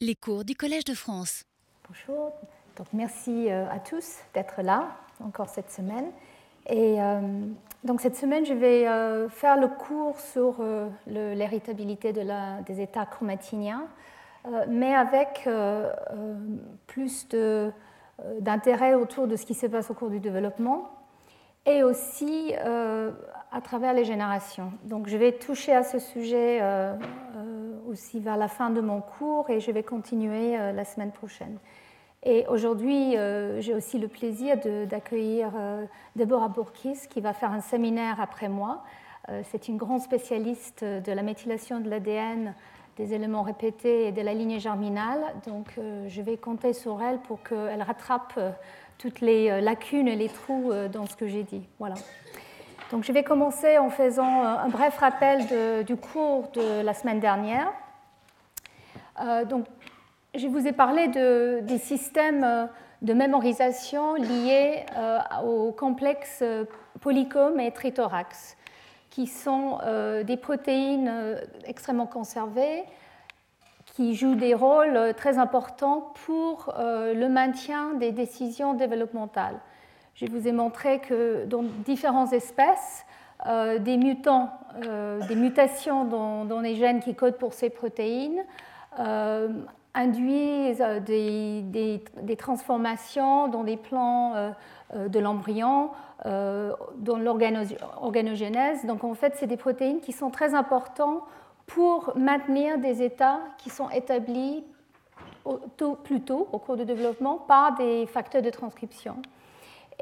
Les cours du Collège de France. Bonjour, donc merci euh, à tous d'être là encore cette semaine. Et euh, donc cette semaine, je vais euh, faire le cours sur l'héritabilité de des états chromatiniens, mais avec plus d'intérêt autour de ce qui se passe au cours du développement et aussi à travers les générations. Donc je vais toucher à ce sujet aussi vers la fin de mon cours et je vais continuer euh, la semaine prochaine. Et aujourd'hui, euh, j'ai aussi le plaisir d'accueillir euh, Deborah Bourkis qui va faire un séminaire après moi. C'est une grande spécialiste de la méthylation de l'ADN, des éléments répétés et de la lignée germinale. Donc je vais compter sur elle pour qu'elle rattrape toutes les lacunes et les trous dans ce que j'ai dit. Voilà. Donc je vais commencer en faisant un bref rappel du cours de la semaine dernière. Euh, donc, je vous ai parlé de, des systèmes euh, de mémorisation liés euh, au complexe polycom et trithorax, qui sont des protéines extrêmement conservées qui jouent des rôles très importants pour le maintien des décisions développementales. Je vous ai montré que dans différentes espèces, des mutants, des mutations dans, les gènes qui codent pour ces protéines euh, induisent des, transformations dans les plans euh, de l'embryon, euh, dans l'organogénèse. Donc en fait, c'est des protéines qui sont très importantes pour maintenir des états qui sont établis plus tôt au cours du développement par des facteurs de transcription.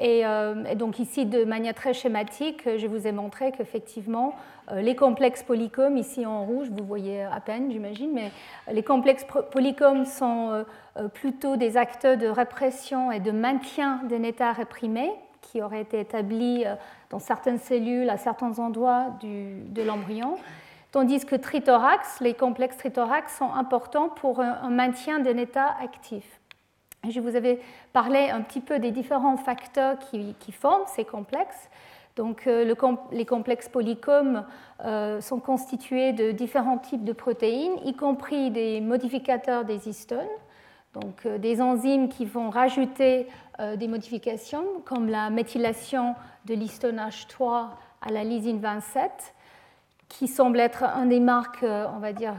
Euh, et, donc ici, de manière très schématique, je vous ai montré qu'effectivement, euh, les complexes polycomes, ici en rouge, vous voyez à peine, j'imagine, mais les complexes polycomes sont euh, plutôt des acteurs de répression et de maintien d'un état réprimé qui aurait été établi dans certaines cellules, à certains endroits de l'embryon, tandis que trithorax, les complexes trithorax sont importants pour un maintien d'un état actif. Je vous avais parlé un petit peu des différents facteurs qui, forment ces complexes. Donc, euh, les complexes polycomes euh, sont constitués de différents types de protéines, y compris des modificateurs des histones, donc euh, des enzymes qui vont rajouter des modifications, comme la méthylation de l'histone H3 à la lysine 27, qui semble être un des marques, on va dire,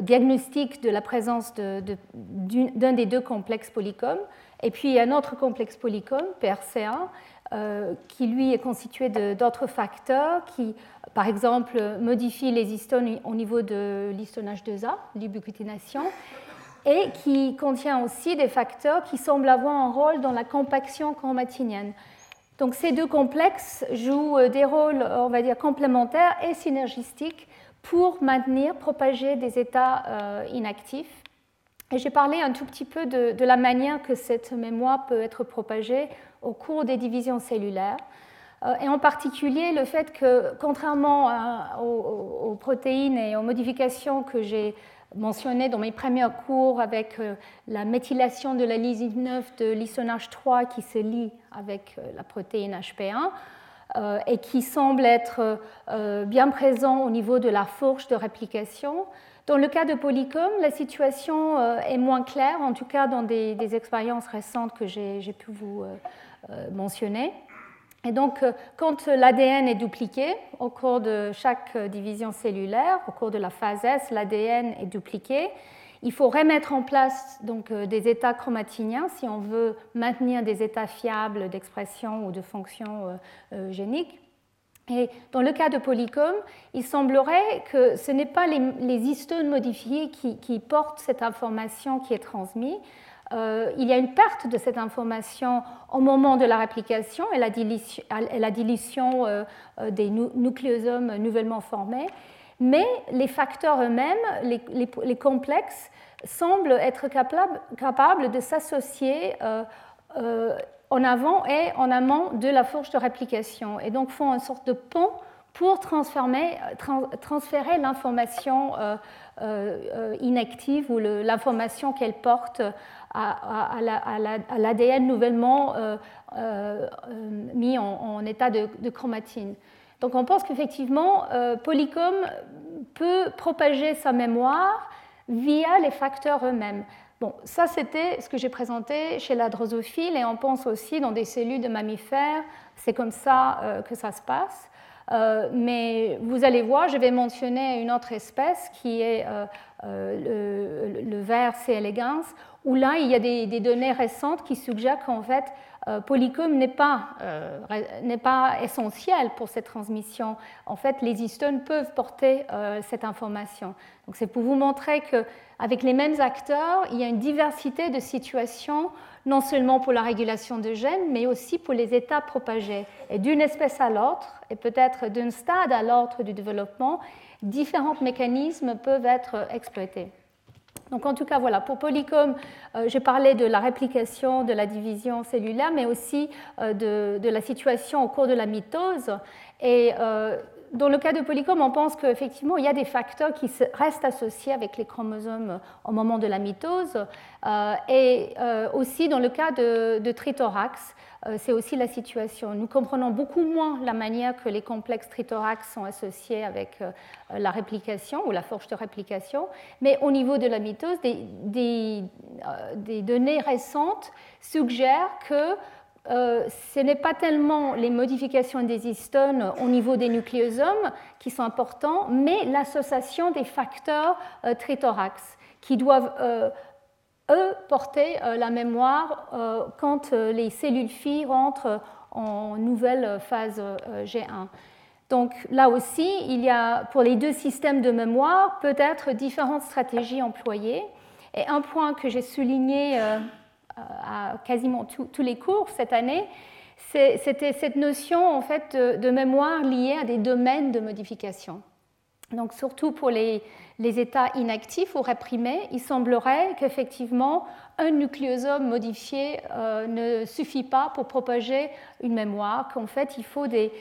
diagnostic de la présence d'un des deux complexes polycomes. Et puis un autre complexe polycome, PRC1, euh, qui lui est constitué d'autres facteurs qui, par exemple, modifient les histones au niveau de l'histone H2A, l'ubiquitination, et qui contient aussi des facteurs qui semblent avoir un rôle dans la compaction chromatinienne. Donc ces deux complexes jouent des rôles, on va dire, complémentaires et synergistiques pour maintenir, propager des états euh, inactifs. Et j'ai parlé un tout petit peu de, la manière que cette mémoire peut être propagée au cours des divisions cellulaires. Euh, et en particulier le fait que, contrairement aux, protéines et aux modifications que j'ai mentionnées dans mes premiers cours avec euh, la méthylation de la lysine 9 de l'isonage 3 qui se lie avec la protéine HP1, euh, et qui semble être euh, bien présent au niveau de la fourche de réplication. Dans le cas de Polycom, la situation euh, est moins claire, en tout cas dans des, expériences récentes que j'ai pu vous mentionner. Et donc, quand l'ADN est dupliqué au cours de chaque division cellulaire, au cours de la phase S, l'ADN est dupliqué, il faut remettre en place donc, euh, des états chromatiniens si on veut maintenir des états fiables d'expression ou de fonction euh, euh, génique. Et dans le cas de Polycom, il semblerait que ce n'est pas les, histones modifiés qui, portent cette information qui est transmise. il y a une perte de cette information au moment de la réplication et la dilution, la dilution des nucléosomes nouvellement formés mais les facteurs eux-mêmes, les, complexes, semblent être capables, de s'associer euh, euh, en avant et en amont de la fourche de réplication, et donc font une sorte de pont pour transférer l'information euh, inactive ou l'information qu'elle porte à, l'ADN nouvellement mis en, état de chromatine. Donc on pense qu'effectivement, euh, Polycom peut propager sa mémoire via les facteurs eux-mêmes. Bon, ça c'était ce que j'ai présenté chez la drosophile et on pense aussi dans des cellules de mammifères, c'est comme ça euh, que ça se passe. Euh, mais vous allez voir, je vais mentionner une autre espèce qui est le, le, C. elegans, où là il y a des, des données récentes qui suggèrent qu'en fait polycom n'est pas, euh, pas essentiel pour cette transmission. En fait, les histones peuvent porter euh, cette information. Donc, c'est pour vous montrer qu'avec les mêmes acteurs, il y a une diversité de situations, non seulement pour la régulation de gènes, mais aussi pour les états propagés. Et d'une espèce à l'autre, et peut-être d'un stade à l'autre du développement, différents mécanismes peuvent être exploités. Donc en tout cas, voilà, pour Polycom, euh, j'ai parlé de la réplication, de la division cellulaire, mais aussi euh, de, la situation au cours de la mitose. Et euh, dans le cas de Polycom, on pense qu'effectivement, il y a des facteurs qui restent associés avec les chromosomes au moment de la mitose. et aussi dans le cas de, de trithorax, c'est aussi la situation. Nous comprenons beaucoup moins la manière que les complexes trithorax sont associés avec euh, la réplication ou la force de réplication, mais au niveau de la mitose, des, euh, données récentes suggèrent que ce n'est pas tellement les modifications des histones au niveau des nucléosomes qui sont importants, mais l'association des facteurs trithorax qui doivent eux porter euh, la mémoire euh, quand euh, les cellules filles rentrent en nouvelle phase G1. Donc là aussi, il y a pour les deux systèmes de mémoire peut-être différentes stratégies employées. Et un point que j'ai souligné à quasiment tous les cours cette année, c'était cette notion en fait de mémoire liée à des domaines de modification. Donc surtout pour les, états inactifs ou réprimés, il semblerait qu'effectivement un nucléosome modifié euh, ne suffit pas pour propager une mémoire, qu'en fait il faut des,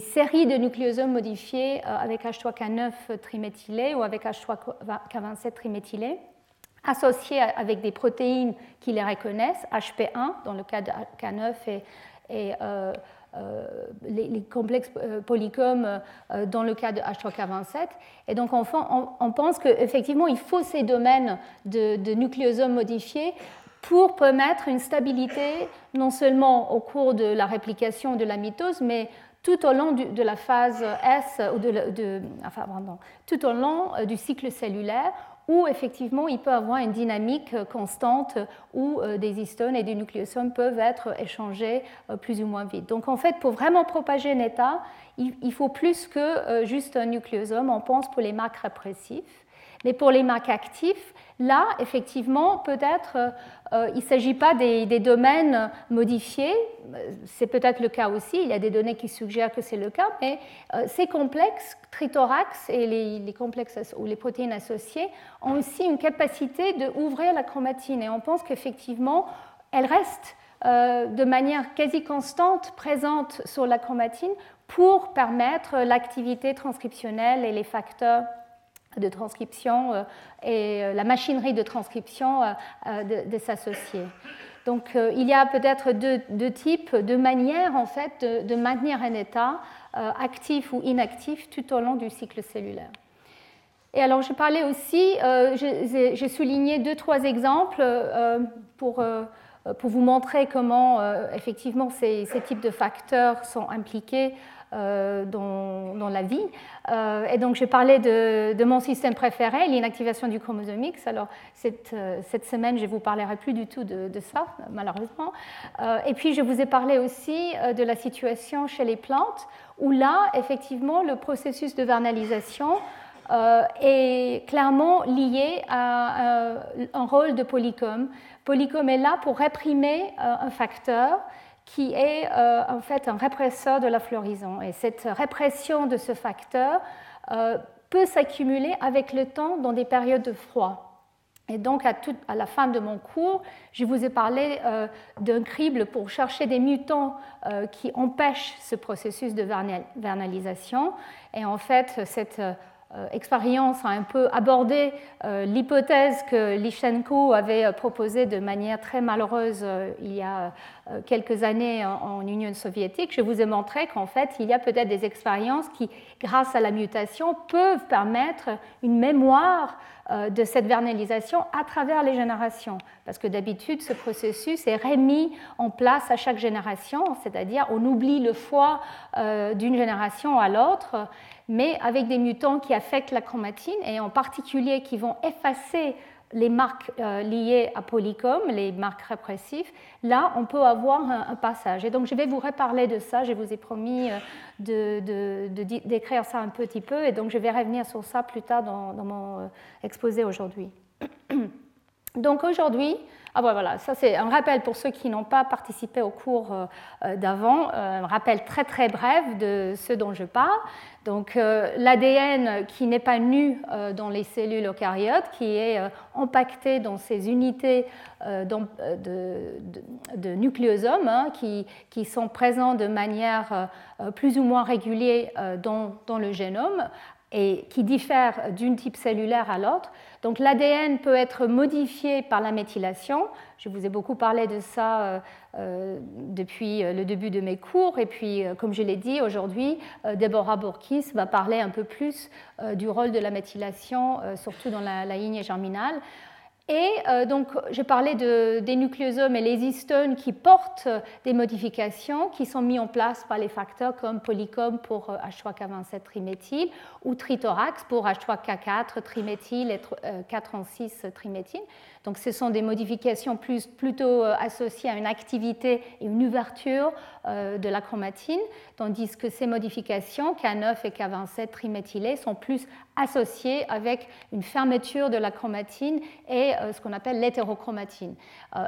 séries de nucléosomes modifiés euh, avec H3K9 triméthylé ou avec H3K27 triméthylé, associés avec des protéines qui les reconnaissent, HP1 dans le cas de K9 et, et euh, euh, les, complexes euh, polycomes euh, dans le cas de H3K27. Et donc, on, on pense qu'effectivement, il faut ces domaines de, nucléosomes modifiés pour permettre une stabilité non seulement au cours de la réplication de la mitose, mais tout au long de la phase S, ou de, enfin, tout au long du cycle cellulaire, où effectivement il peut avoir une dynamique constante où euh, des histones et des nucléosomes peuvent être échangés euh, plus ou moins vite. Donc en fait, pour vraiment propager un état, il faut plus que euh, juste un nucléosome, on pense pour les marques répressifs. Mais pour les marques actifs, là, effectivement, peut-être euh, il ne s'agit pas des, domaines modifiés, c'est peut-être le cas aussi, il y a des données qui suggèrent que c'est le cas, mais euh, ces complexes, trithorax et les, complexes ou les protéines associées, ont aussi une capacité d'ouvrir la chromatine. Et on pense qu'effectivement, elles restent euh, de manière quasi constante présentes sur la chromatine pour permettre l'activité transcriptionnelle et les facteurs de transcription euh, et euh, la machinerie de transcription euh, de, s'associer. Donc il y a peut-être deux, types, deux manières en fait de, maintenir un état actif ou inactif tout au long du cycle cellulaire. Et alors je parlais aussi, j'ai souligné deux, trois exemples pour, pour vous montrer comment effectivement ces, ces, types de facteurs sont impliqués euh, dans, la vie. Euh, et donc, j'ai parlé de, mon système préféré, l'inactivation du chromosome X. Alors, euh, cette, semaine, je ne vous parlerai plus du tout de, ça, malheureusement. et puis, je vous ai parlé aussi de la situation chez les plantes, où là, effectivement, le processus de vernalisation est clairement lié à un rôle de polycom. Polycom est là pour réprimer un facteur qui est euh, en fait un répresseur de la floraison. Et cette répression de ce facteur euh, peut s'accumuler avec le temps dans des périodes de froid. Et donc, à, la fin de mon cours, je vous ai parlé euh, d'un crible pour chercher des mutants qui empêchent ce processus de vernalisation. Et en fait, cette expérience a un peu abordé euh, l'hypothèse que Lichenko avait proposée de manière très malheureuse euh, il y a quelques années en, Union soviétique, je vous ai montré qu'en fait, il y a peut-être des expériences qui, grâce à la mutation, peuvent permettre une mémoire de cette vernalisation à travers les générations. Parce que d'habitude, ce processus est remis en place à chaque génération, c'est-à-dire on oublie le foie d'une génération à l'autre mais avec des mutants qui affectent la chromatine et en particulier qui vont effacer les marques euh, liées à polycom, les marques répressives, là, on peut avoir un, passage. Et donc, je vais vous reparler de ça. Je vous ai promis euh, d'écrire ça un petit peu. Et donc, je vais revenir sur ça plus tard dans, mon euh, exposé aujourd'hui. donc, aujourd'hui, ah voilà, ça c'est un rappel pour ceux qui n'ont pas participé au cours euh, d'avant, un rappel très très bref de ce dont je parle. Donc l'ADN qui n'est pas nu dans les cellules eucaryotes, qui est empaqueté dans ces unités de, de, nucléosomes hein, qui, sont présents de manière plus ou moins régulière dans, dans le génome et qui diffèrent d'une type cellulaire à l'autre. Donc l'ADN peut être modifié par la méthylation. Je vous ai beaucoup parlé de ça euh, euh, depuis euh, le début de mes cours. Et puis, comme je l'ai dit, aujourd'hui, Deborah Bourkis va parler un peu plus du rôle de la méthylation, surtout dans la, la lignée germinale. Et euh, donc, parlais de, des nucléosomes et les histones qui portent des modifications qui sont mis en place par les facteurs comme polycom pour H3K27 euh, triméthyle ou trithorax pour H3K4 triméthyle et 436 euh, triméthyle. Donc ce sont des modifications plus, plutôt associées à une activité et une ouverture de la chromatine, tandis que ces modifications, K9 et K27 triméthylées, sont plus associées avec une fermeture de la chromatine et euh, ce qu'on appelle l'hétérochromatine.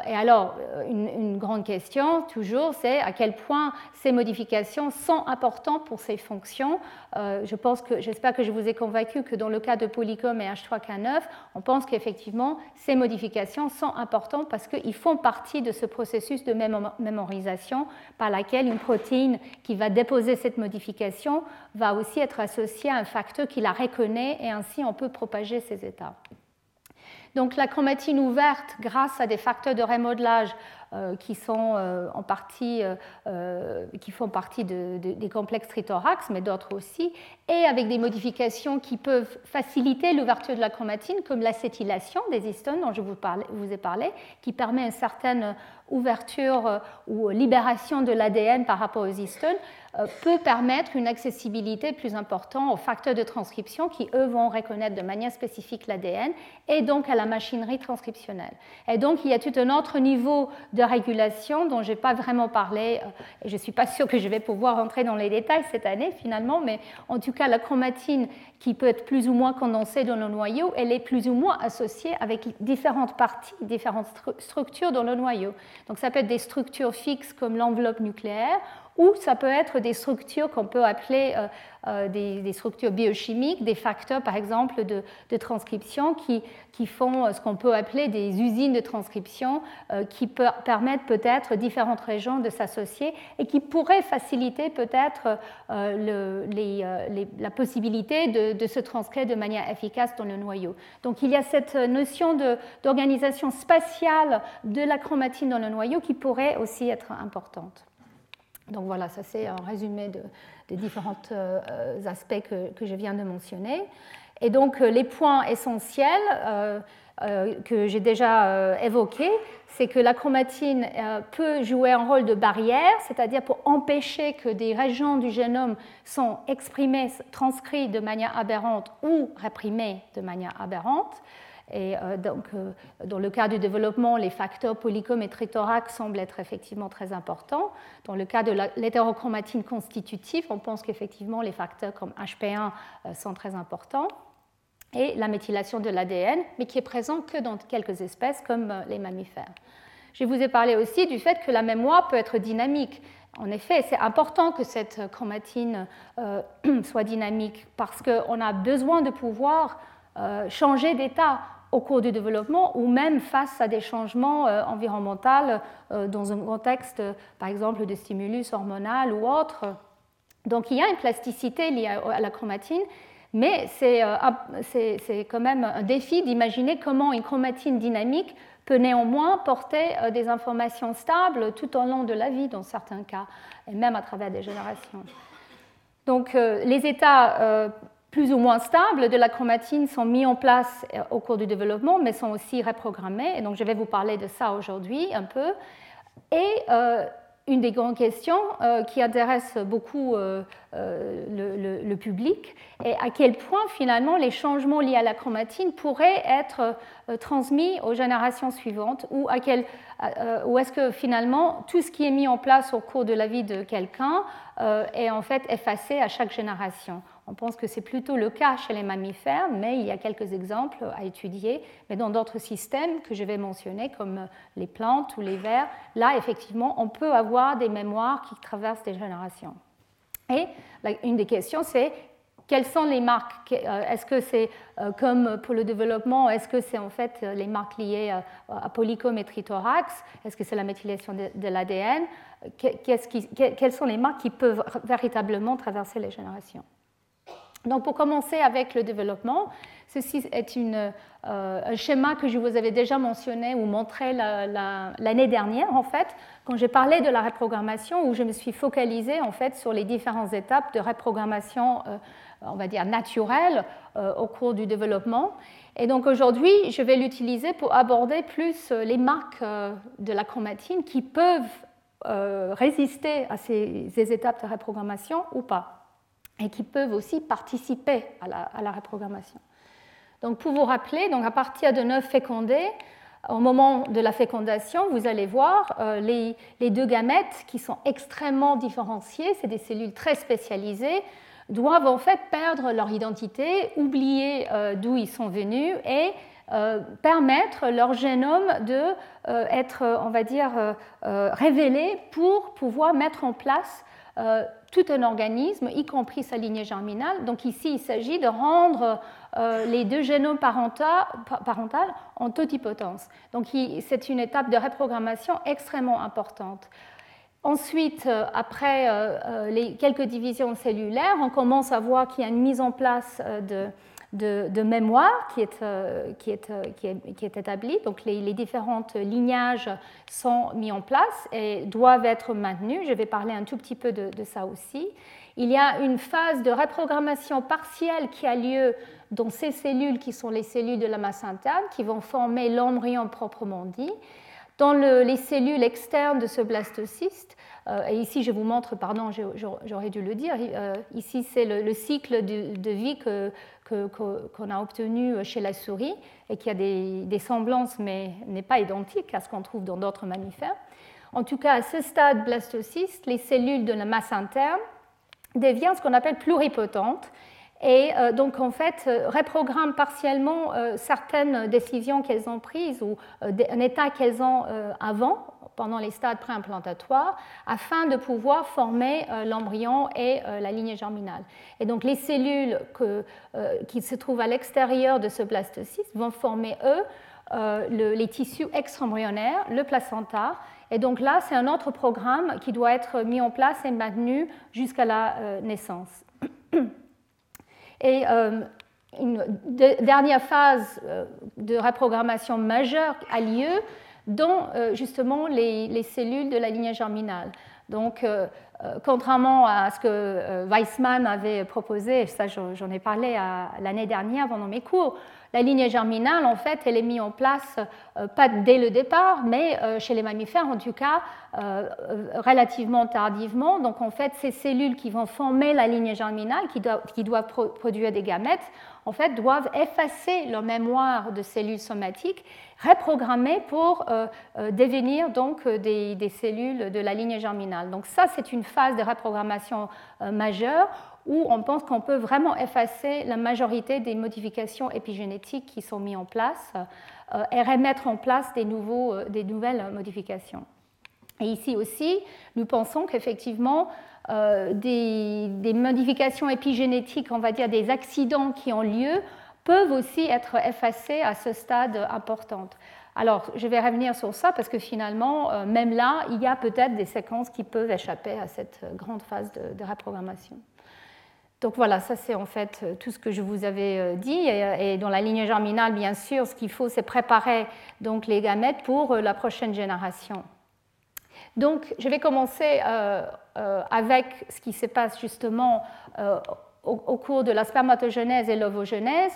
Et alors, une, grande question, toujours, c'est à quel point ces modifications sont importantes pour ces fonctions. Je pense que, j'espère que je vous ai convaincu que dans le cas de Polycom et H3K9, on pense qu'effectivement, ces modifications sont importants parce qu'ils font partie de ce processus de mémorisation par laquelle une protéine qui va déposer cette modification va aussi être associée à un facteur qui la reconnaît et ainsi on peut propager ces états. Donc la chromatine ouverte, grâce à des facteurs de remodelage euh, qui, sont, euh, en partie, euh, qui font partie des complexes trithorax, mais d'autres aussi, et avec des modifications qui peuvent faciliter l'ouverture de la chromatine, comme l'acétylation des histones dont je vous, vous, ai parlé, qui permet une certaine ouverture ou libération de l'ADN par rapport aux histones, peut permettre une accessibilité plus importante aux facteurs de transcription qui, eux, vont reconnaître de manière spécifique l'ADN et donc à la machinerie transcriptionnelle. Et donc, il y a tout un autre niveau de régulation dont je n'ai pas vraiment parlé, euh, et je ne suis pas sûre que je vais pouvoir entrer dans les détails cette année finalement, mais en tout cas la chromatine qui peut être plus ou moins condensée dans le noyau, elle est plus ou moins associée avec différentes parties, différentes structures dans le noyau. Donc ça peut être des structures fixes comme l'enveloppe nucléaire ou ça peut être des structures qu'on peut appeler euh, euh, des, structures biochimiques, des facteurs par exemple de, transcription qui, qui, font euh, ce qu'on peut appeler des usines de transcription qui permettent peut-être différentes régions de s'associer et qui pourraient faciliter peut-être la possibilité de, de, se transcrire de manière efficace dans le noyau. Donc il y a cette notion d'organisation spatiale de la chromatine dans le noyau qui pourrait aussi être importante. Donc voilà, ça c'est un résumé des différents euh, aspects que, je viens de mentionner. Et donc euh, les points essentiels euh, que j'ai déjà évoqués, c'est que la chromatine peut jouer un rôle de barrière, c'est-à-dire pour empêcher que des régions du génome sont exprimées, transcrites de manière aberrante ou réprimées de manière aberrante. Et euh, donc, euh, dans le cas du développement, les facteurs polycom et trithorax semblent être effectivement très importants. Dans le cas de l'hétérochromatine constitutive, on pense qu'effectivement les facteurs comme HP1 euh, sont très importants. Et la méthylation de l'ADN, mais qui est présent que dans quelques espèces comme les mammifères. Je vous ai parlé aussi du fait que la mémoire peut être dynamique. En effet, c'est important que cette chromatine soit dynamique parce qu'on a besoin de pouvoir changer d'état au cours du développement ou même face à des changements euh, environnementaux euh, dans un contexte, par exemple, de stimulus hormonal ou autre. Donc il y a une plasticité liée à la chromatine, Mais c'est quand même un défi d'imaginer comment une chromatine dynamique peut néanmoins porter des informations stables tout au long de la vie dans certains cas, et même à travers des générations. Donc les états plus ou moins stables de la chromatine sont mis en place euh, au cours du développement, mais sont aussi reprogrammés. Et donc, je vais vous parler de ça aujourd'hui un peu. Et euh, une des grandes questions euh, qui intéresse beaucoup le, le, public est à quel point finalement les changements liés à la chromatine pourraient être transmis aux générations suivantes ou, à quel, ou est-ce que finalement tout ce qui est mis en place au cours de la vie de quelqu'un est en fait effacé à chaque génération? On pense que c'est plutôt le cas chez les mammifères, mais il y a quelques exemples à étudier. Mais dans d'autres systèmes que je vais mentionner, comme les plantes ou les vers, là, effectivement, on peut avoir des mémoires qui traversent des générations. Et une des questions, c'est quelles sont les marques euh, Est-ce que c'est euh, comme pour le développement Est-ce que c'est en fait euh, les marques liées à polycométrie thorax? Est-ce que c'est la méthylation de l'ADN Quelles sont les marques qui peuvent véritablement traverser les générations? Donc pour commencer avec le développement, ceci est euh, un schéma que je vous avais déjà mentionné ou montré l'année dernière en fait, quand j'ai parlé de la reprogrammation où je me suis focalisée en fait sur les différentes étapes de reprogrammation, euh, on va dire naturelle euh, au cours du développement. Et donc aujourd'hui, je vais l'utiliser pour aborder plus les marques de la chromatine qui peuvent résister à ces, ces étapes de reprogrammation ou pas et qui peuvent aussi participer à la, à la reprogrammation. Donc pour vous rappeler, donc à partir de 9 fécondés, au moment de la fécondation, vous allez voir euh, les, les, deux gamètes qui sont extrêmement différenciées, c'est des cellules très spécialisées, doivent en fait perdre leur identité, oublier euh, d'où ils sont venus et euh, permettre leur génome de être, on va dire, révélé pour pouvoir mettre en place tout un organisme, y compris sa lignée germinale. Donc ici, il s'agit de rendre euh, les deux génomes parentaux en totipotence. Donc c'est une étape de reprogrammation extrêmement importante. Ensuite, euh, après euh, les quelques divisions cellulaires, on commence à voir qu'il y a une mise en place de de, mémoire qui est, euh, euh, qui, est, qui est, établie. Donc les, différents lignages sont mis en place et doivent être maintenus. Je vais parler un tout petit peu de, ça aussi. Il y a une phase de reprogrammation partielle qui a lieu dans ces cellules qui sont les cellules de la masse interne, qui vont former l'embryon proprement dit. Dans les cellules externes de ce blastocyste, euh, et ici je vous montre, pardon, j'aurais dû le dire, ici c'est le, cycle de, de vie que, qu'on a obtenu chez la souris et qui a des, semblances mais n'est pas identique à ce qu'on trouve dans d'autres mammifères. En tout cas, à ce stade blastocyste, les cellules de la masse interne deviennent ce qu'on appelle pluripotentes et euh, donc en fait euh, reprogramment partiellement euh, certaines décisions qu'elles ont prises ou un état qu'elles ont avant pendant les stades préimplantatoires afin de pouvoir former euh, l'embryon et euh, la lignée germinale. Et donc les cellules euh, qui se trouvent à l'extérieur de ce blastocyste vont former, eux, les tissus extra-embryonnaires, le placenta. Et donc là, c'est un autre programme qui doit être mis en place et maintenu jusqu'à la naissance. Et une dernière phase de reprogrammation majeure a lieu dans euh, justement les, cellules de la lignée germinale. Donc, euh, euh, contrairement à ce que Weissman avait proposé, ça j'en ai parlé l'année dernière pendant mes cours, la lignée germinale, en fait, elle est mise en place pas dès le départ, mais chez les mammifères, en tout cas, relativement tardivement. Donc, en fait, ces cellules qui vont former la lignée germinale, qui qui doivent produire des gamètes, en fait, doivent effacer leur mémoire de cellules somatiques, reprogrammer pour euh, euh, devenir donc euh, des, cellules de la lignée germinale. Donc ça, c'est une phase de reprogrammation majeure où on pense qu'on peut vraiment effacer la majorité des modifications épigénétiques qui sont mises en place et remettre en place des, nouveaux, des nouvelles modifications. Et ici aussi, nous pensons qu'effectivement, euh, des, modifications épigénétiques, on va dire des accidents qui ont lieu, peuvent aussi être effacés à ce stade important. Alors, je vais revenir sur ça parce que finalement, euh, même là, il y a peut-être des séquences qui peuvent échapper à cette grande phase de, reprogrammation. donc voilà, ça c'est en fait tout ce que je vous avais dit. Et, dans la lignée germinale, bien sûr, ce qu'il faut, c'est préparer donc les gamètes pour la prochaine génération. Donc je vais commencer avec ce qui se passe justement au, cours de la spermatogenèse et l'ovogenèse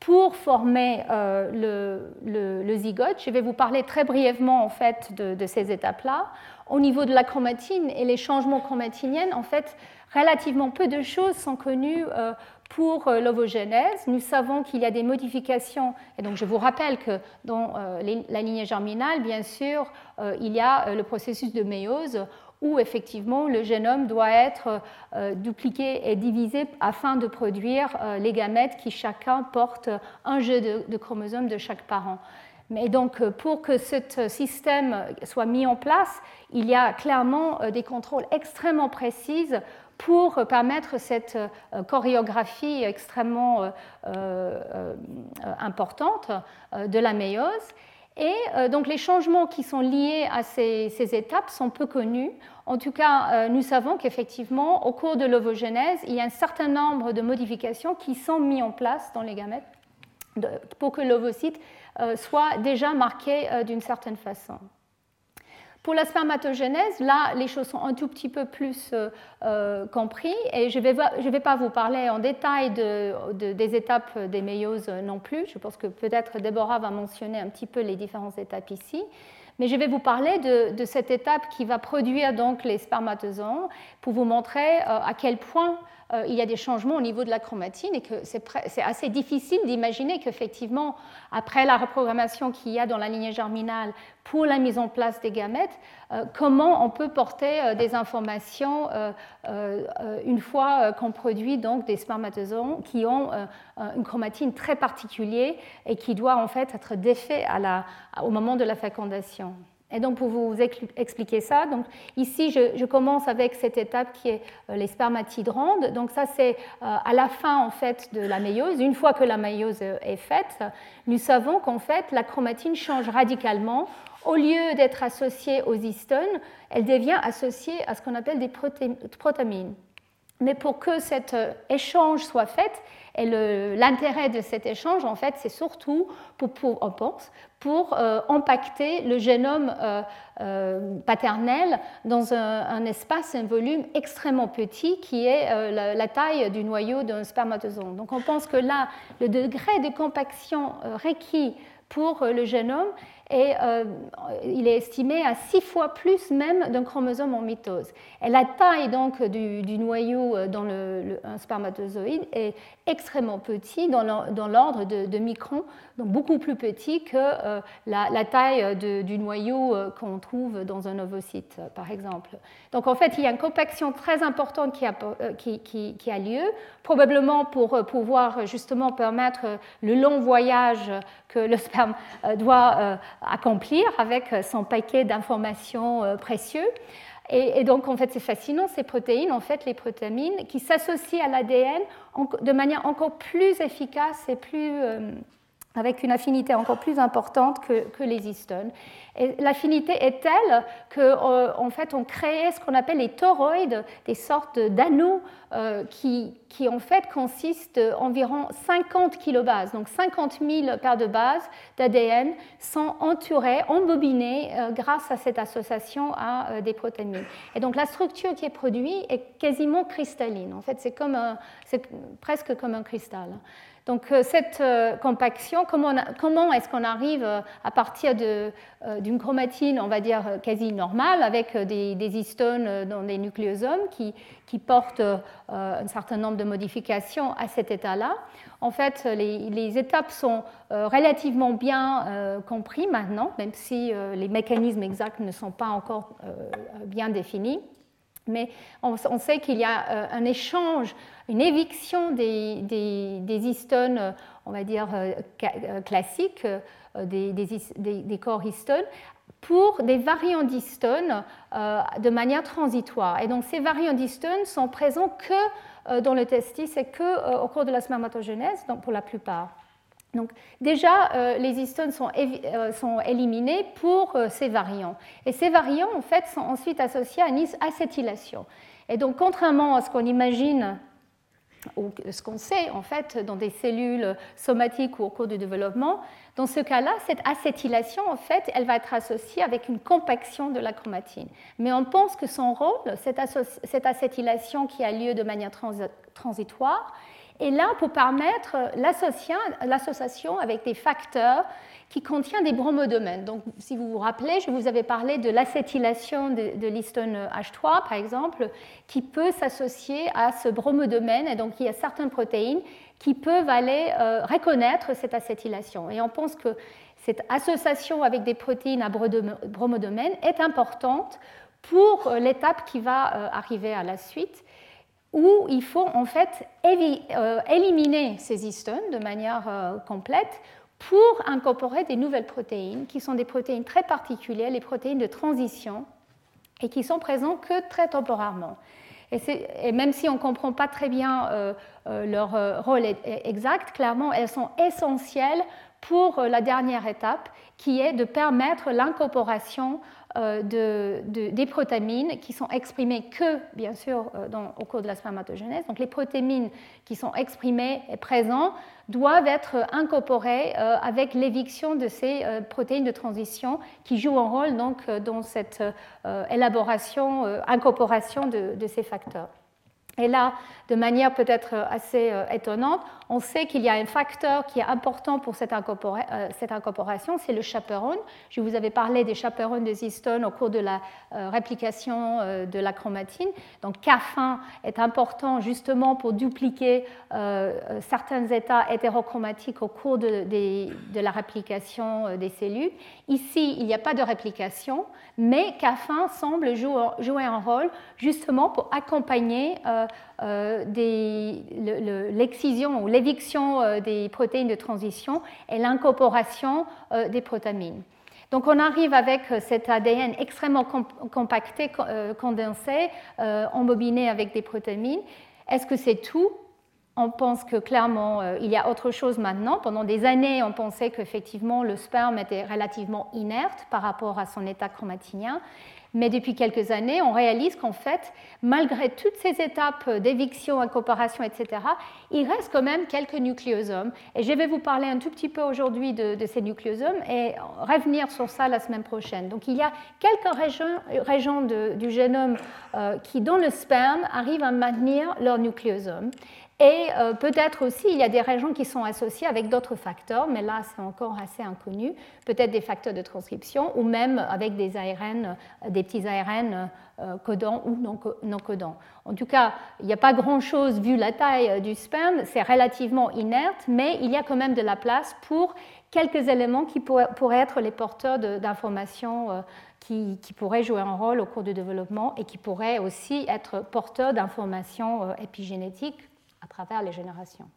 pour former euh, le, zygote. Je vais vous parler très brièvement en fait de, ces étapes-là. Au niveau de la chromatine et les changements chromatiniens, en fait, relativement peu de choses sont connues euh, pour euh, l'ovogenèse. Nous savons qu'il y a des modifications, et donc je vous rappelle que dans la lignée germinale, bien sûr, il y a le processus de méiose où effectivement le génome doit être euh, dupliqué et divisé afin de produire euh, les gamètes qui chacun portent un jeu de, chromosomes de chaque parent. Mais donc, euh, pour que ce système soit mis en place, il y a clairement des contrôles extrêmement précis pour permettre cette chorégraphie extrêmement importante de la méiose. Et euh, donc les changements qui sont liés à ces, étapes sont peu connus. En tout cas, euh, nous savons qu'effectivement, au cours de l'ovogenèse, il y a un certain nombre de modifications qui sont mises en place dans les gamètes pour que l'ovocyte euh, soit déjà marqué d'une certaine façon. Pour la spermatogénèse, là, les choses sont un tout petit peu plus euh, euh, compris et je ne vais, je vais, pas vous parler en détail de, des étapes des méioses non plus. Je pense que peut-être Déborah va mentionner un petit peu les différentes étapes ici. Mais je vais vous parler de, de cette étape qui va produire donc les spermatozoons pour vous montrer euh, à quel point euh, il y a des changements au niveau de la chromatine et que c'est assez difficile d'imaginer qu'effectivement, après la reprogrammation qu'il y a dans la lignée germinale pour la mise en place des gamètes, euh, comment on peut porter euh, des informations une fois qu'on produit donc des spermatozoons qui ont une chromatine très particulière et qui doit en fait être défait au moment de la fécondation. Et donc pour vous expliquer ça, donc ici je, commence avec cette étape qui est euh, les spermatides rondes. Donc ça c'est euh, à la fin en fait de la méiose. Une fois que la méiose est faite, nous savons qu'en fait la chromatine change radicalement. Au lieu d'être associée aux histones, elle devient associée à ce qu'on appelle des protamines. Mais pour que cet euh, échange soit fait, et l'intérêt de cet échange, en fait, c'est surtout, pour, on pense, pour euh, impacter le génome euh, euh, paternel dans un, espace, un volume extrêmement petit qui est la, taille du noyau d'un spermatozoon. Donc on pense que là, le degré de compaction requis pour le génome et euh, il est estimé à six fois plus même d'un chromosome en mitose. Et la taille donc du, noyau euh, dans le, un spermatozoïde est extrêmement petit, dans l'ordre de, de, microns, donc beaucoup plus petit que euh, la, taille du noyau qu'on trouve dans un ovocyte, par exemple. Donc en fait, il y a une compaction très importante qui a lieu, probablement pour pouvoir justement permettre le long voyage que le sperme doit accomplir avec son paquet d'informations euh, précieux. Et, donc, en fait, c'est fascinant, ces protéines, en fait, les protéines, qui s'associent à l'ADN de manière encore plus efficace et plus, euh, avec une affinité encore plus importante que, les histones. L'affinité est telle qu'en euh, en fait, on crée ce qu'on appelle les toroïdes, des sortes d'anneaux euh, qui, en fait, consistent environ 50 kilobases. Donc 50 000 paires de bases d'ADN sont entourées, embobinées euh, grâce à cette association à des protéines. Et donc la structure qui est produite est quasiment cristalline. En fait, c'est presque comme un cristal. Donc euh, cette euh, compaction, comment, est-ce qu'on arrive euh, à partir d'une chromatine, on va dire, quasi normale, avec des, histones dans des nucléosomes qui, portent un certain nombre de modifications à cet état-là En fait, les, étapes sont relativement bien comprises maintenant, même si les mécanismes exacts ne sont pas encore bien définis. Mais on, sait qu'il y a un échange, une éviction des, histones, euh, on va dire, euh, classiques, des, corps histones, pour des variants d'histones de manière transitoire. Et donc ces variants d'histones sont présents que dans le testis et que au cours de la spermatogenèse, donc pour la plupart. Donc déjà, euh, les histones sont, euh, sont éliminés pour euh, ces variants. Et ces variants, en fait, sont ensuite associés à une acétylation. Et donc, contrairement à ce qu'on imagine ou ce qu'on sait en fait dans des cellules somatiques ou au cours du développement, dans ce cas-là, cette acétylation, en fait, elle va être associée avec une compaction de la chromatine. Mais on pense que son rôle, cette, acétylation qui a lieu de manière transitoire, est là pour permettre l'association avec des facteurs qui contiennent des bromodomènes. Donc, si vous vous rappelez, je vous avais parlé de l'acétylation de, l'histone H3, par exemple, qui peut s'associer à ce bromodomène. Et donc, il y a certaines protéines qui peuvent aller euh, reconnaître cette acétylation. Et on pense que cette association avec des protéines à bromodomène est importante pour euh, l'étape qui va euh, arriver à la suite, où il faut en fait éliminer ces histones de manière complète pour incorporer des nouvelles protéines, qui sont des protéines très particulières, les protéines de transition, et qui sont présentes que très temporairement. Et, même si on ne comprend pas très bien euh, euh, leur euh, rôle exact, clairement, elles sont essentielles pour la dernière étape, qui est de permettre l'incorporation euh, de, des protéines qui sont exprimées que, bien sûr, euh, au cours de la spermatogenèse. Donc les protéines qui sont exprimées et présentes doivent être incorporées euh, avec l'éviction de ces protéines de transition qui jouent un rôle donc, dans cette élaboration, incorporation de ces facteurs. Et là, de manière peut-être assez étonnante, on sait qu'il y a un facteur qui est important pour cette, euh, incorporation, c'est le chaperon. Je vous avais parlé des chaperons des histones au cours de la euh, réplication de la chromatine. Donc K1 est important justement pour dupliquer certains états hétérochromatiques au cours de, la réplication des cellules. Ici, il n'y a pas de réplication, mais K1 semble jouer un rôle justement pour accompagner euh, l'excision ou l'éviction euh, des protéines de transition et l'incorporation euh, des protamines. Donc on arrive avec cet ADN extrêmement compacté, condensé, embobiné avec des protamines. Est-ce que c'est tout? On pense que clairement, il y a autre chose maintenant. Pendant des années, on pensait qu'effectivement, le sperme était relativement inerte par rapport à son état chromatinien. Mais depuis quelques années, on réalise qu'en fait, malgré toutes ces étapes d'éviction, incorporation, etc., il reste quand même quelques nucléosomes. Et je vais vous parler un tout petit peu aujourd'hui de, ces nucléosomes et revenir sur ça la semaine prochaine. Donc il y a quelques régions, du génome euh, qui, dans le sperme, arrivent à maintenir leurs nucléosomes. Et euh, peut-être aussi, il y a des régions qui sont associées avec d'autres facteurs, mais là, c'est encore assez inconnu. Peut-être des facteurs de transcription ou même avec des ARN, euh, des petits ARN euh, codants ou non codants. En tout cas, il n'y a pas grand-chose vu la taille du sperme, c'est relativement inerte, mais il y a quand même de la place pour quelques éléments qui pourraient être les porteurs d'informations qui, qui, pourraient jouer un rôle au cours du développement et qui pourraient aussi être porteurs d'informations épigénétiques travers les générations.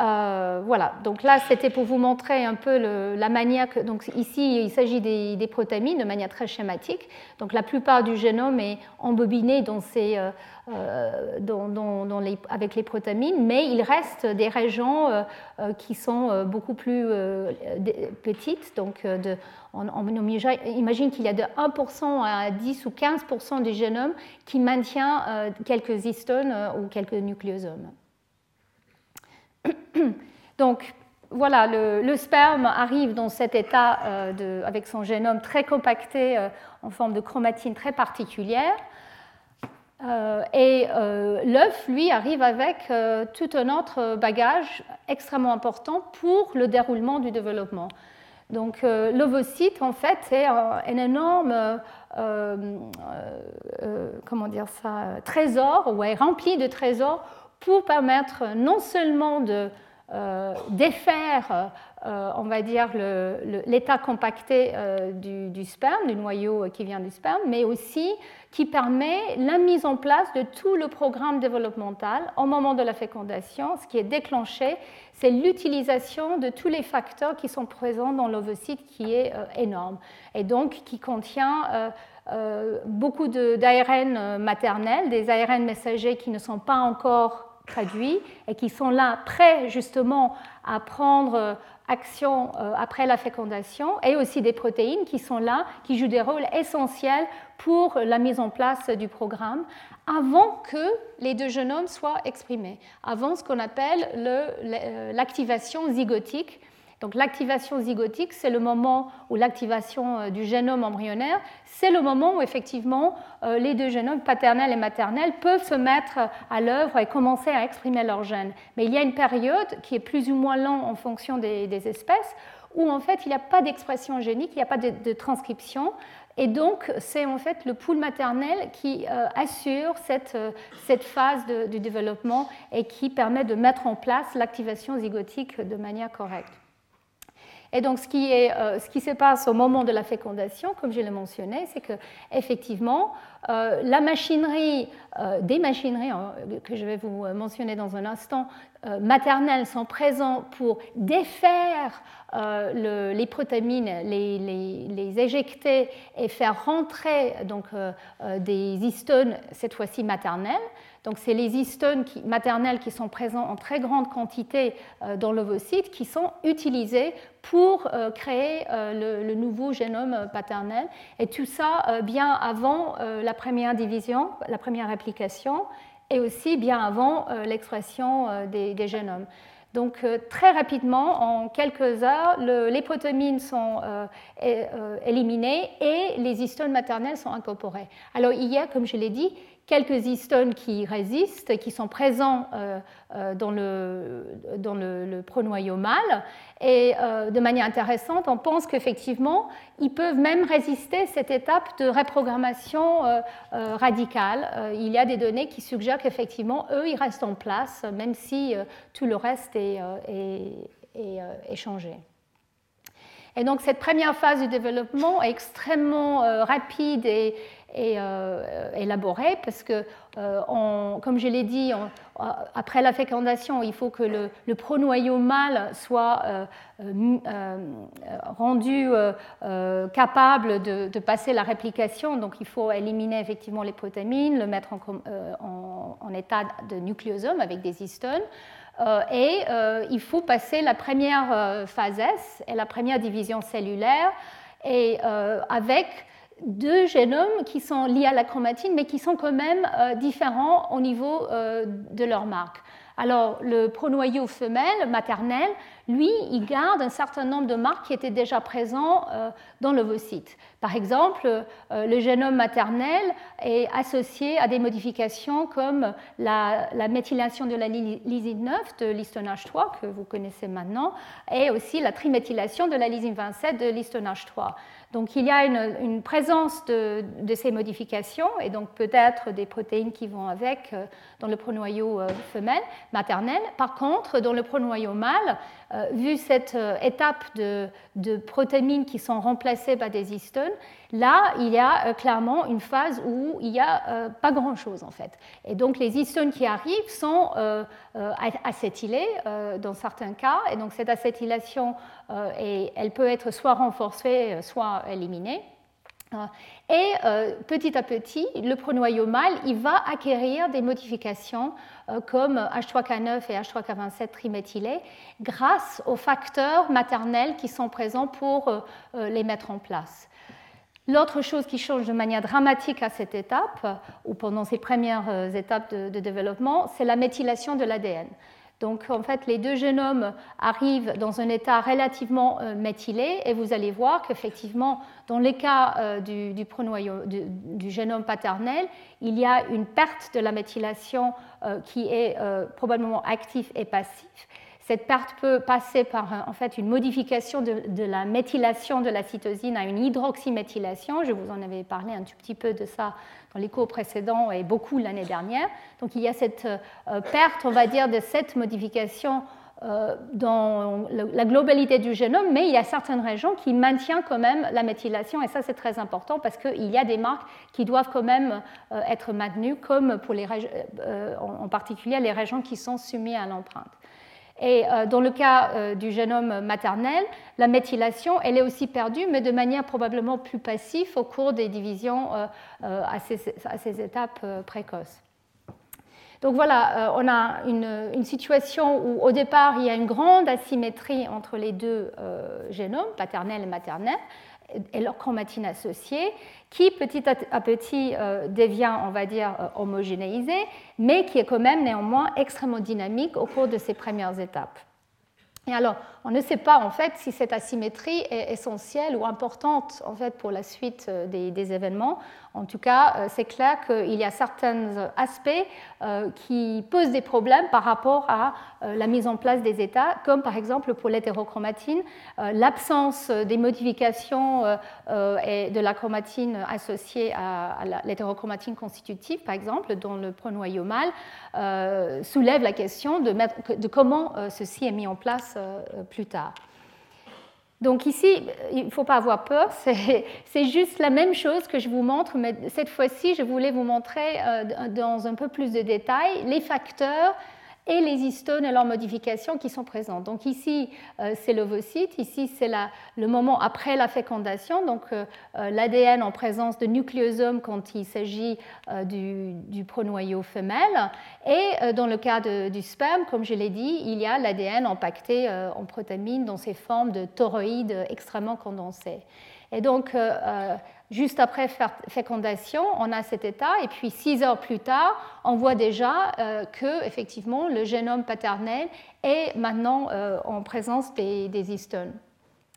Euh, voilà, donc là c'était pour vous montrer un peu la manière que. Donc ici il s'agit des, protamines de manière très schématique. Donc la plupart du génome est embobiné dans ces, euh, euh, avec les protamines, mais il reste des régions qui sont beaucoup plus petites. Donc de, on, imagine qu'il y a de 1% à 10 ou 15% du génome qui maintient quelques histones ou quelques nucléosomes. Donc voilà, le, sperme arrive dans cet état euh, avec son génome très compacté euh, en forme de chromatine très particulière. Euh, et l'œuf, lui, arrive avec tout un autre bagage extrêmement important pour le déroulement du développement. Donc l'ovocyte, en fait, c'est un, énorme comment dire ça, trésor, ou est rempli de trésors pour permettre non seulement de euh, défaire, euh, on va dire, l'état compacté euh, du, sperme, du noyau qui vient du sperme, mais aussi qui permet la mise en place de tout le programme développemental au moment de la fécondation. Ce qui est déclenché, c'est l'utilisation de tous les facteurs qui sont présents dans l'ovocyte qui est énorme et donc qui contient beaucoup d'ARN maternel, des ARN messagers qui ne sont pas encore traduits et qui sont là prêts justement à prendre action après la fécondation et aussi des protéines qui sont là, qui jouent des rôles essentiels pour la mise en place du programme avant que les deux génomes soient exprimés, avant ce qu'on appelle l'activation zygotique donc l'activation zygotique, c'est le moment où l'activation euh, du génome embryonnaire, c'est le moment où effectivement euh, les deux génomes paternels et maternels peuvent se mettre à l'œuvre et commencer à exprimer leurs gènes. Mais il y a une période qui est plus ou moins longue en fonction des, espèces où en fait il n'y a pas d'expression génique, il n'y a pas de, transcription. Et donc, c'est en fait le pool maternel qui euh, assure cette, cette phase du développement et qui permet de mettre en place l'activation zygotique de manière correcte. Et donc, ce qui, est, euh, ce qui se passe au moment de la fécondation, comme je l'ai mentionné, c'est que effectivement, euh, la machinerie, euh, des machineries que je vais vous mentionner dans un instant, maternelles sont présentes pour défaire les protéines, les, les, les, éjecter et faire rentrer donc, des histones, cette fois-ci maternelles. Donc, c'est les histones maternelles qui sont présents en très grande quantité euh, dans l'ovocyte qui sont utilisées pour euh, créer euh, le, nouveau génome paternel. Et tout ça bien avant la première division, la première réplication, et aussi bien avant l'expression des, génomes. Donc très rapidement, en quelques heures, les protéines sont éliminées et les histones maternelles sont incorporées. Alors il y a, comme je l'ai dit, quelques histones qui résistent, qui sont présents euh, euh, dans le, dans le, pronoyau mâle. Et euh, de manière intéressante, on pense qu'effectivement, ils peuvent même résister cette étape de reprogrammation radicale. il y a des données qui suggèrent qu'effectivement, eux, ils restent en place, même si tout le reste est, est, est changé. Et donc cette première phase du développement est extrêmement rapide et, et euh, élaboré parce que, euh, comme je l'ai dit, après la fécondation, il faut que le, pronoyau mâle soit euh, rendu capable de, passer la réplication. Donc il faut éliminer effectivement les protéines, le mettre en, en état de nucléosome avec des histones. et il faut passer la première phase S et la première division cellulaire et avec deux génomes qui sont liés à la chromatine, mais qui sont quand même euh, différents au niveau euh, de leur marque. Alors, le pronoyau femelle, maternel, lui, il garde un certain nombre de marques qui étaient déjà présents euh, dans l'ovocyte. Par exemple, le génome maternel est associé à des modifications comme la, méthylation de la lysine 9 de l'histonage 3, que vous connaissez maintenant, et aussi la triméthylation de la lysine 27 de l'histonage 3. Donc il y a une, présence de, ces modifications et donc peut-être des protéines qui vont avec euh, dans le pronoyau femelle, maternel. Par contre, dans le pronoyau mâle, euh, vu cette euh, étape de, protéines qui sont remplacées par des histones, là, il y a euh, clairement une phase où il n'y a pas grand-chose en fait. Et donc les histones qui arrivent sont acétylées dans certains cas, et donc cette acétylation, elle peut être soit renforcée, soit éliminée. Et petit à petit, le pronoyau mâle, il va acquérir des modifications euh, comme H3K9 et H3K27 triméthylés grâce aux facteurs maternels qui sont présents pour euh, euh, les mettre en place. L'autre chose qui change de manière dramatique à cette étape, ou pendant ces premières étapes de développement, c'est la méthylation de l'ADN. Donc en fait, les deux génomes arrivent dans un état relativement euh, méthylé et vous allez voir qu'effectivement, dans les cas euh, du, génome paternel, il y a une perte de la méthylation euh, qui est probablement active et passive. Cette perte peut passer par en fait, une modification de, la méthylation de la cytosine à une hydroxyméthylation. Je vous en avais parlé un tout petit peu de ça dans les cours précédents et beaucoup l'année dernière. Donc il y a cette euh, perte, on va dire, de cette modification euh, dans la globalité du génome, mais il y a certaines régions qui maintiennent quand même la méthylation, et ça c'est très important parce qu'il y a des marques qui doivent quand même euh, être maintenues, comme pour les en particulier les régions qui sont soumises à l'empreinte. Et euh, dans le cas euh, du génome maternel, la méthylation, elle est aussi perdue, mais de manière probablement plus passive au cours des divisions euh, à ces, étapes précoces. Donc voilà, on a une, situation où au départ il y a une grande asymétrie entre les deux génomes, paternel et maternel, et leur chromatine associée, qui petit à petit devient, on va dire, homogénéisée, mais qui est quand même néanmoins extrêmement dynamique au cours de ces premières étapes. Et alors, on ne sait pas en fait si cette asymétrie est essentielle ou importante en fait pour la suite euh, des, événements. En tout cas, euh, c'est clair qu'il y a certains aspects euh, qui posent des problèmes par rapport à la mise en place des états, comme par exemple pour l'hétérochromatine, l'absence des modifications de la chromatine associée à l'hétérochromatine constitutive, par exemple, dans le pronoyau mâle, soulève la question de, de comment ceci est mis en place plus tard. Donc ici, il ne faut pas avoir peur, c'est juste la même chose que je vous montre, mais cette fois-ci, je voulais vous montrer euh, dans un peu plus de détails les facteurs et les histones et leurs modifications qui sont présentes. Donc ici, euh, c'est l'ovocyte, ici, c'est le moment après la fécondation, donc euh, euh, l'ADN en présence de nucléosome quand il s'agit du, pronoyau femelle. Et dans le cas du sperme, comme je l'ai dit, il y a l'ADN empaqueté en protamine dans ces formes de toroïdes extrêmement condensées. Et donc, Juste après fécondation, on a cet état, et puis six heures plus tard, on voit déjà euh, que effectivement le génome paternel est maintenant euh, en présence des, histones.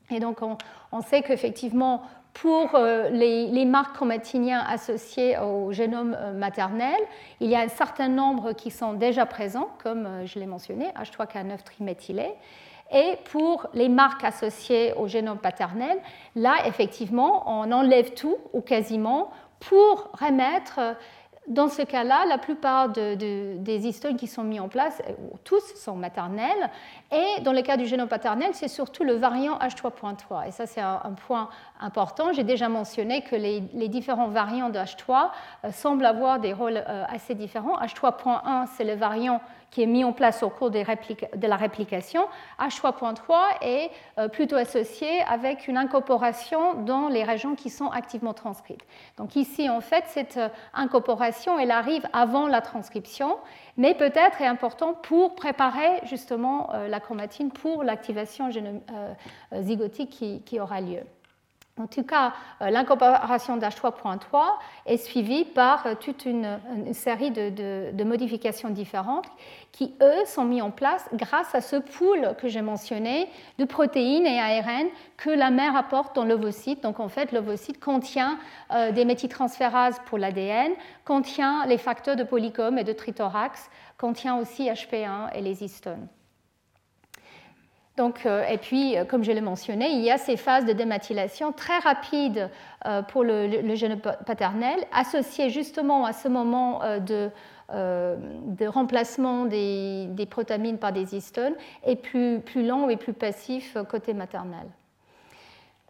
Et donc on, sait qu'effectivement pour euh, les, marques chromatiniens associées au génome maternel, il y a un certain nombre qui sont déjà présents, comme je l'ai mentionné, H3K9 triméthylé. Et pour les marques associées au génome paternel, là, effectivement, on enlève tout ou quasiment pour remettre dans ce cas-là, la plupart des histones qui sont mis en place, euh, tous sont maternelles. Et dans le cas du génome paternel, c'est surtout le variant H3.3. Et ça, c'est un, point important. J'ai déjà mentionné que les, différents variants de H3 euh, semblent avoir des rôles euh, assez différents. H3.1, c'est le variant qui est mis en place au cours de la réplication. H3.3 est plutôt associé avec une incorporation dans les régions qui sont activement transcrites. Donc ici, en fait, cette incorporation elle arrive avant la transcription, mais peut-être est important pour préparer justement euh, la chromatine pour l'activation euh, zygotique qui, aura lieu. En tout cas, euh, l'incorporation d'H3.3 est suivie par euh, toute une, série de, modifications différentes qui, eux, sont mis en place grâce à ce pool que j'ai mentionné de protéines et ARN que la mère apporte dans l'ovocyte. Donc, en fait, l'ovocyte contient euh, des méthyltransférases pour l'ADN, contient les facteurs de polycom et de trithorax, contient aussi HP1 et les histones. Donc, euh, et puis, euh, comme je l'ai mentionné, il y a ces phases de démathylation très rapides euh, pour le, le, paternel, associées justement à ce moment de, remplacement des, protamines par des histones, et plus, plus lent et plus passif côté maternel.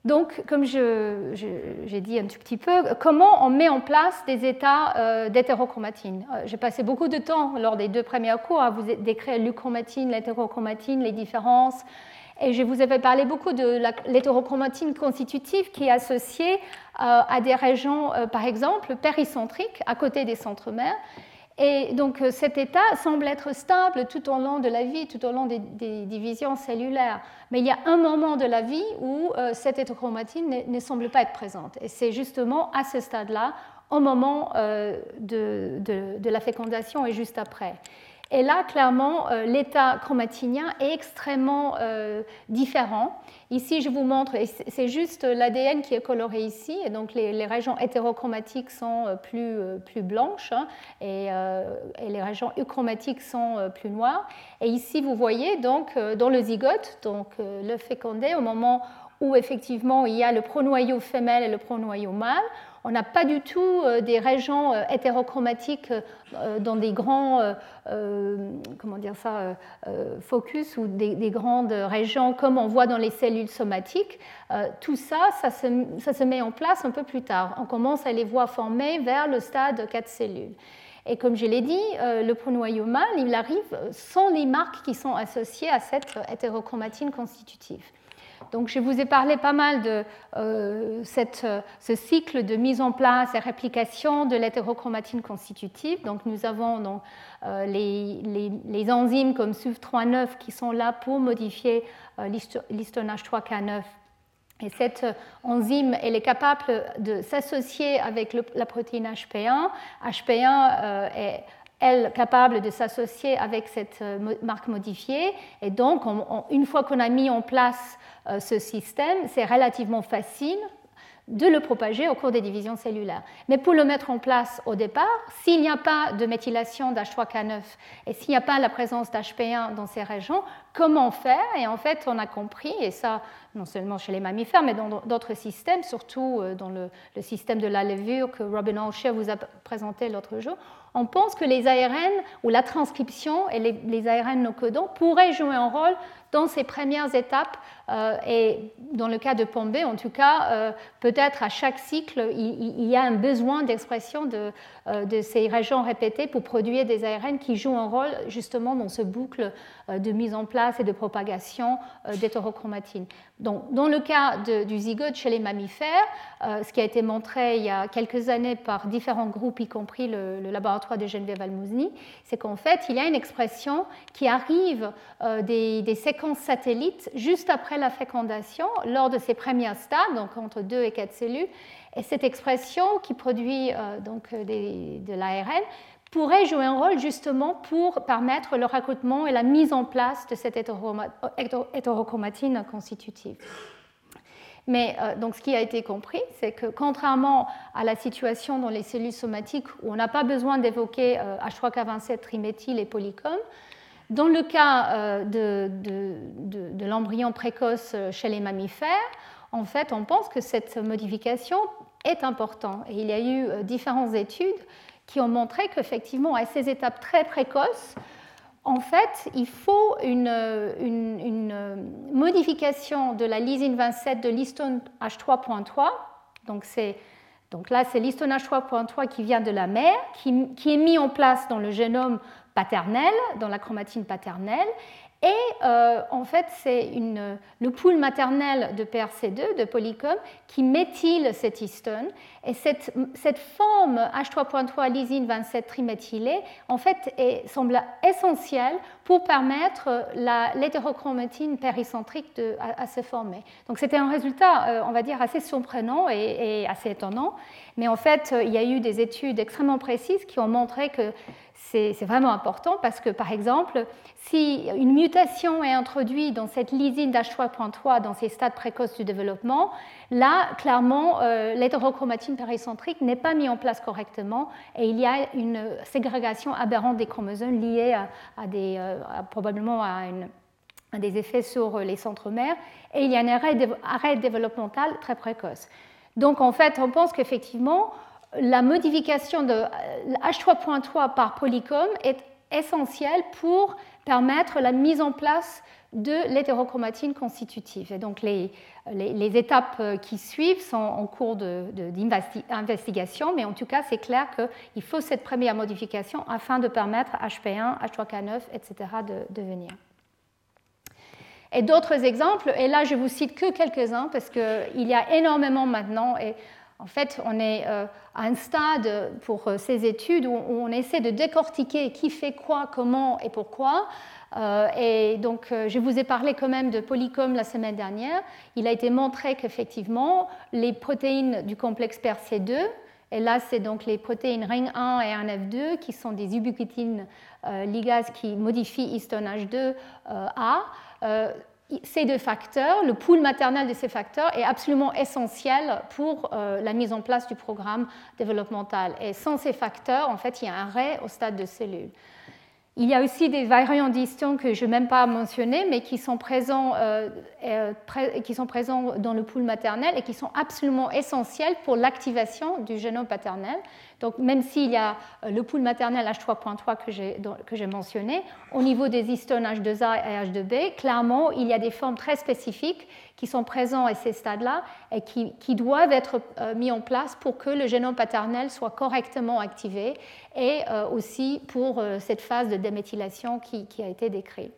Donc, comme j'ai dit un tout petit peu, comment on met en place des états euh, d'hétérochromatine? Euh, J'ai passé beaucoup de temps lors des deux premiers cours à vous décrire l'euchromatine, l'hétérochromatine, les différences. Et je vous avais parlé beaucoup de l'hétérochromatine constitutive qui est associée euh, à des régions, par exemple, péricentriques, à côté des centres mères. Et donc cet état semble être stable tout au long de la vie, tout au long des, divisions cellulaires. Mais il y a un moment de la vie où euh, cette hétérochromatine ne, semble pas être présente. Et c'est justement à ce stade-là, au moment euh, de, la fécondation et juste après. Et là, clairement, euh, l'état chromatinien est extrêmement euh, différent. Ici, je vous montre, c'est juste l'ADN qui est coloré ici, et donc les, régions hétérochromatiques sont euh, plus, plus blanches hein, et, les régions euchromatiques sont plus noires. Et ici, vous voyez donc dans le zygote, donc le fécondé, au moment où effectivement il y a le pronoyau femelle et le pronoyau mâle, on n'a pas du tout euh, des régions euh, hétérochromatiques euh, dans des grands comment dire ça, focus ou des, grandes régions comme on voit dans les cellules somatiques. Tout ça, ça se, met en place un peu plus tard. On commence à les voir former vers le stade 4 cellules. Et comme je l'ai dit, le pronoyau mâle, il arrive sans les marques qui sont associées à cette hétérochromatine constitutive. Donc je vous ai parlé pas mal de euh, cette, ce cycle de mise en place et réplication de l'hétérochromatine constitutive. Donc nous avons donc, les, les, enzymes comme SUV39 qui sont là pour modifier l'histone H3K9 et cette enzyme, elle est capable de s'associer avec la protéine HP1. HP1 est elle capable de s'associer avec cette euh, marque modifiée. Et donc, une fois qu'on a mis en place euh, ce système, c'est relativement facile de le propager au cours des divisions cellulaires. Mais pour le mettre en place au départ, s'il n'y a pas de méthylation d'H3K9 et s'il n'y a pas la présence d'HP1 dans ces régions, comment faire? Et en fait, on a compris, et ça non seulement chez les mammifères, mais dans d'autres systèmes, surtout euh, dans le, système de la levure que Robin Alscher vous a présenté l'autre jour, on pense que les ARN ou la transcription et les, ARN no codons pourraient jouer un rôle dans ces premières étapes. Euh, et dans le cas de Pombé, en tout cas, euh, peut-être à chaque cycle, il, y a un besoin d'expression de, de, ces régions répétées pour produire des ARN qui jouent un rôle justement dans ce boucle de mise en place et de propagation d'hétérochromatine. Donc, dans le cas du zygote chez les mammifères, euh, ce qui a été montré il y a quelques années par différents groupes, y compris le, laboratoire de Geneviève Almouzny, c'est qu'en fait, il y a une expression qui arrive euh, des, séquences satellites juste après la fécondation, lors de ces premiers stades, donc entre 2 et 4 cellules. Et cette expression qui produit euh, donc de l'ARN pourrait jouer un rôle justement pour permettre le recrutement et la mise en place de cette hétérochromatine constitutive. Mais euh, donc, ce qui a été compris, c'est que contrairement à la situation dans les cellules somatiques où on n'a pas besoin d'évoquer H3K27 euh, triméthyle et polycom, dans le cas euh, de, l'embryon précoce chez les mammifères, en fait, on pense que cette modification est importante. Et il y a eu différentes études qui ont montré qu'effectivement, à ces étapes très précoces, en fait, il faut une, modification de la lysine 27 de l'histone H3.3. Donc, là, c'est l'histone H3.3 qui vient de la mère, qui, est mis en place dans le génome paternel, dans la chromatine paternelle, et euh, en fait, c'est le pool maternel de PRC2, de Polycom, qui méthyle cet histone. Et cette, forme H3.3 lysine 27 triméthylée, en fait, semble essentielle pour permettre l'hétérochromatine péricentrique à, se former. Donc, c'était un résultat, euh, on va dire, assez surprenant et, assez étonnant. Mais en fait, il y a eu des études extrêmement précises qui ont montré que c'est vraiment important parce que, par exemple, si une mutation est introduite dans cette lysine d'H3.3 dans ces stades précoces du développement, là, clairement, euh, l'hétérochromatine péricentrique n'est pas mise en place correctement et il y a une ségrégation aberrante des chromosomes liée à, des, euh, probablement à, des effets sur les centres-mères et il y a un arrêt développemental très précoce. Donc, en fait, on pense qu'effectivement, la modification de H3.3 par polycom est essentielle pour permettre la mise en place de l'hétérochromatine constitutive. Et donc les, étapes qui suivent sont en cours d'investigation, mais en tout cas c'est clair qu'il faut cette première modification afin de permettre HP1, H3K9, etc. de, de venir. Et d'autres exemples, et là je vous cite que quelques-uns parce qu'il y a énormément maintenant, et en fait, on est euh, à un stade pour euh, ces études où on essaie de décortiquer qui fait quoi, comment et pourquoi. Euh, et donc, je vous ai parlé quand même de Polycom la semaine dernière. Il a été montré qu'effectivement, les protéines du complexe PRC2, et là, c'est donc les protéines ring 1 et RNF2 qui sont des ubiquitines ligases qui modifient histone H2A ces deux facteurs, le pool maternel de ces facteurs est absolument essentiel pour euh, la mise en place du programme développemental. Et sans ces facteurs, en fait, il y a un arrêt au stade de cellule. Il y a aussi des variants d'histon que je n'ai même pas mentionné, mais qui sont, présents, euh, euh, qui sont présents dans le pool maternel et qui sont absolument essentiels pour l'activation du génome paternel. Donc, même s'il y a euh, le pool maternel H3.3 que j'ai mentionné, au niveau des histones H2A et H2B, clairement, il y a des formes très spécifiques qui sont présentes à ces stades-là et qui, doivent être euh, mis en place pour que le génome paternel soit correctement activé et euh, aussi pour cette phase de déméthylation qui, qui a été décrite.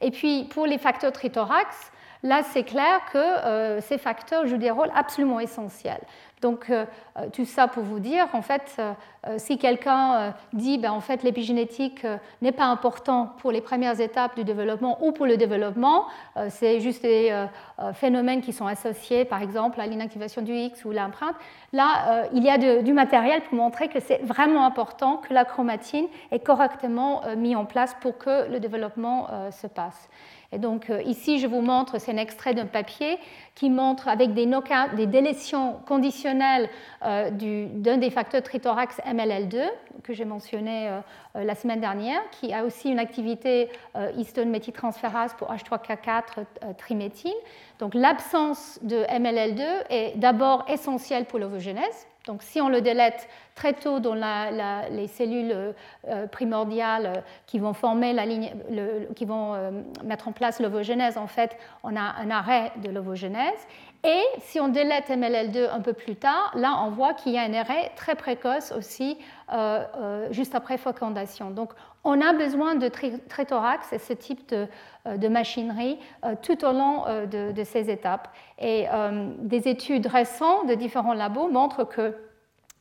Et puis, pour les facteurs trithorax, là c'est clair que ces facteurs jouent des rôles absolument essentiels. Donc, euh, euh, tout ça pour vous dire, en fait, euh, si quelqu'un dit, ben, en fait, l'épigénétique n'est pas important pour les premières étapes du développement ou pour le développement, c'est juste des phénomènes qui sont associés, par exemple, à l'inactivation du X ou l'empreinte, là, il y a du matériel pour montrer que c'est vraiment important que la chromatine est correctement mise en place pour que le développement se passe. Et donc ici, je vous montre, c'est un extrait d'un papier qui montre avec des, des délétions conditionnelles euh, d'un des facteurs trithorax MLL2 que j'ai mentionné euh, la semaine dernière, qui a aussi une activité histone méthyltransférase pour H3K4 triméthine. Donc l'absence de MLL2 est d'abord essentielle pour l'ovogénèse donc si on le délète très tôt dans les cellules euh, euh, primordiales euh, qui vont former la ligne, qui vont mettre en place l'ovogénèse, en fait, on a un arrêt de l'ovogénèse. Et si on délète MLL2 un peu plus tard, là, on voit qu'il y a un arrêt très précoce aussi juste après fécondation. Donc, on a besoin de trithorax et ce type de, machinerie tout au long de, ces étapes. Et des études récentes de différents labos montrent que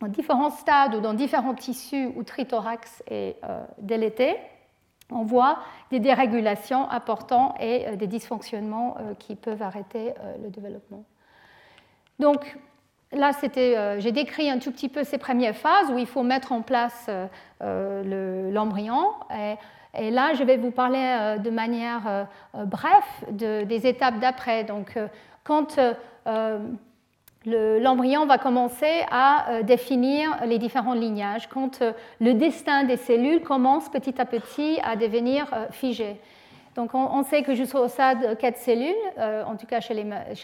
dans différents stades ou dans différents tissus où trithorax est euh, délété, on voit des dérégulations importantes et euh, des dysfonctionnements euh, qui peuvent arrêter le développement. Donc là, j'ai décrit un tout petit peu ces premières phases où il faut mettre en place l'embryon. et, là, je vais vous parler de manière bref des étapes d'après. Donc, quand l'embryon va commencer à euh, définir les différents lignages quand euh, le destin des cellules commence petit à petit à devenir euh, figé. Donc on, sait que jusqu'au stade 4 cellules, en tout cas chez,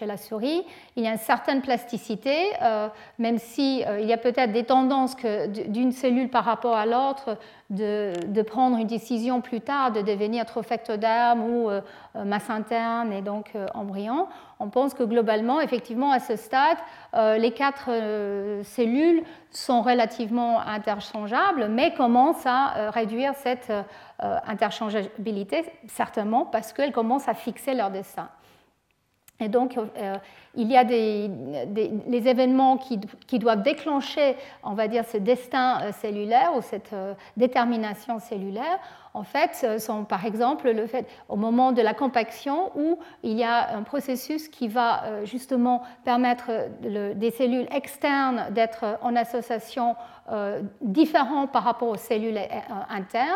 la souris, il y a une certaine plasticité, même s'il il y a peut-être des tendances d'une cellule par rapport à l'autre de, prendre une décision plus tard de devenir trophectoderme ou euh, euh, masse interne et donc euh, embryon, on pense que globalement, effectivement, à ce stade, les quatre cellules sont relativement interchangeables, mais commencent à réduire cette interchangeabilité, certainement parce qu'elles commencent à fixer leur dessin. Et donc, euh, il y a des, les événements qui, doivent déclencher, on va dire, ce destin euh, cellulaire ou cette euh, détermination cellulaire. En fait, sont par exemple le fait au moment de la compaction où il y a un processus qui va justement permettre des cellules externes d'être en association différente par rapport aux cellules internes.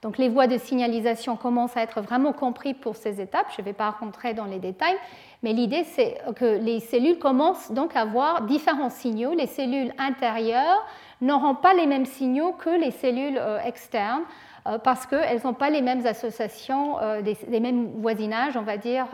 Donc les voies de signalisation commencent à être vraiment comprises pour ces étapes. Je ne vais pas rentrer dans les détails, mais l'idée, c'est que les cellules commencent donc à avoir différents signaux. Les cellules intérieures n'auront pas les mêmes signaux que les cellules euh, externes euh, parce qu'elles n'ont pas les mêmes associations, euh, les mêmes voisinages, on va dire.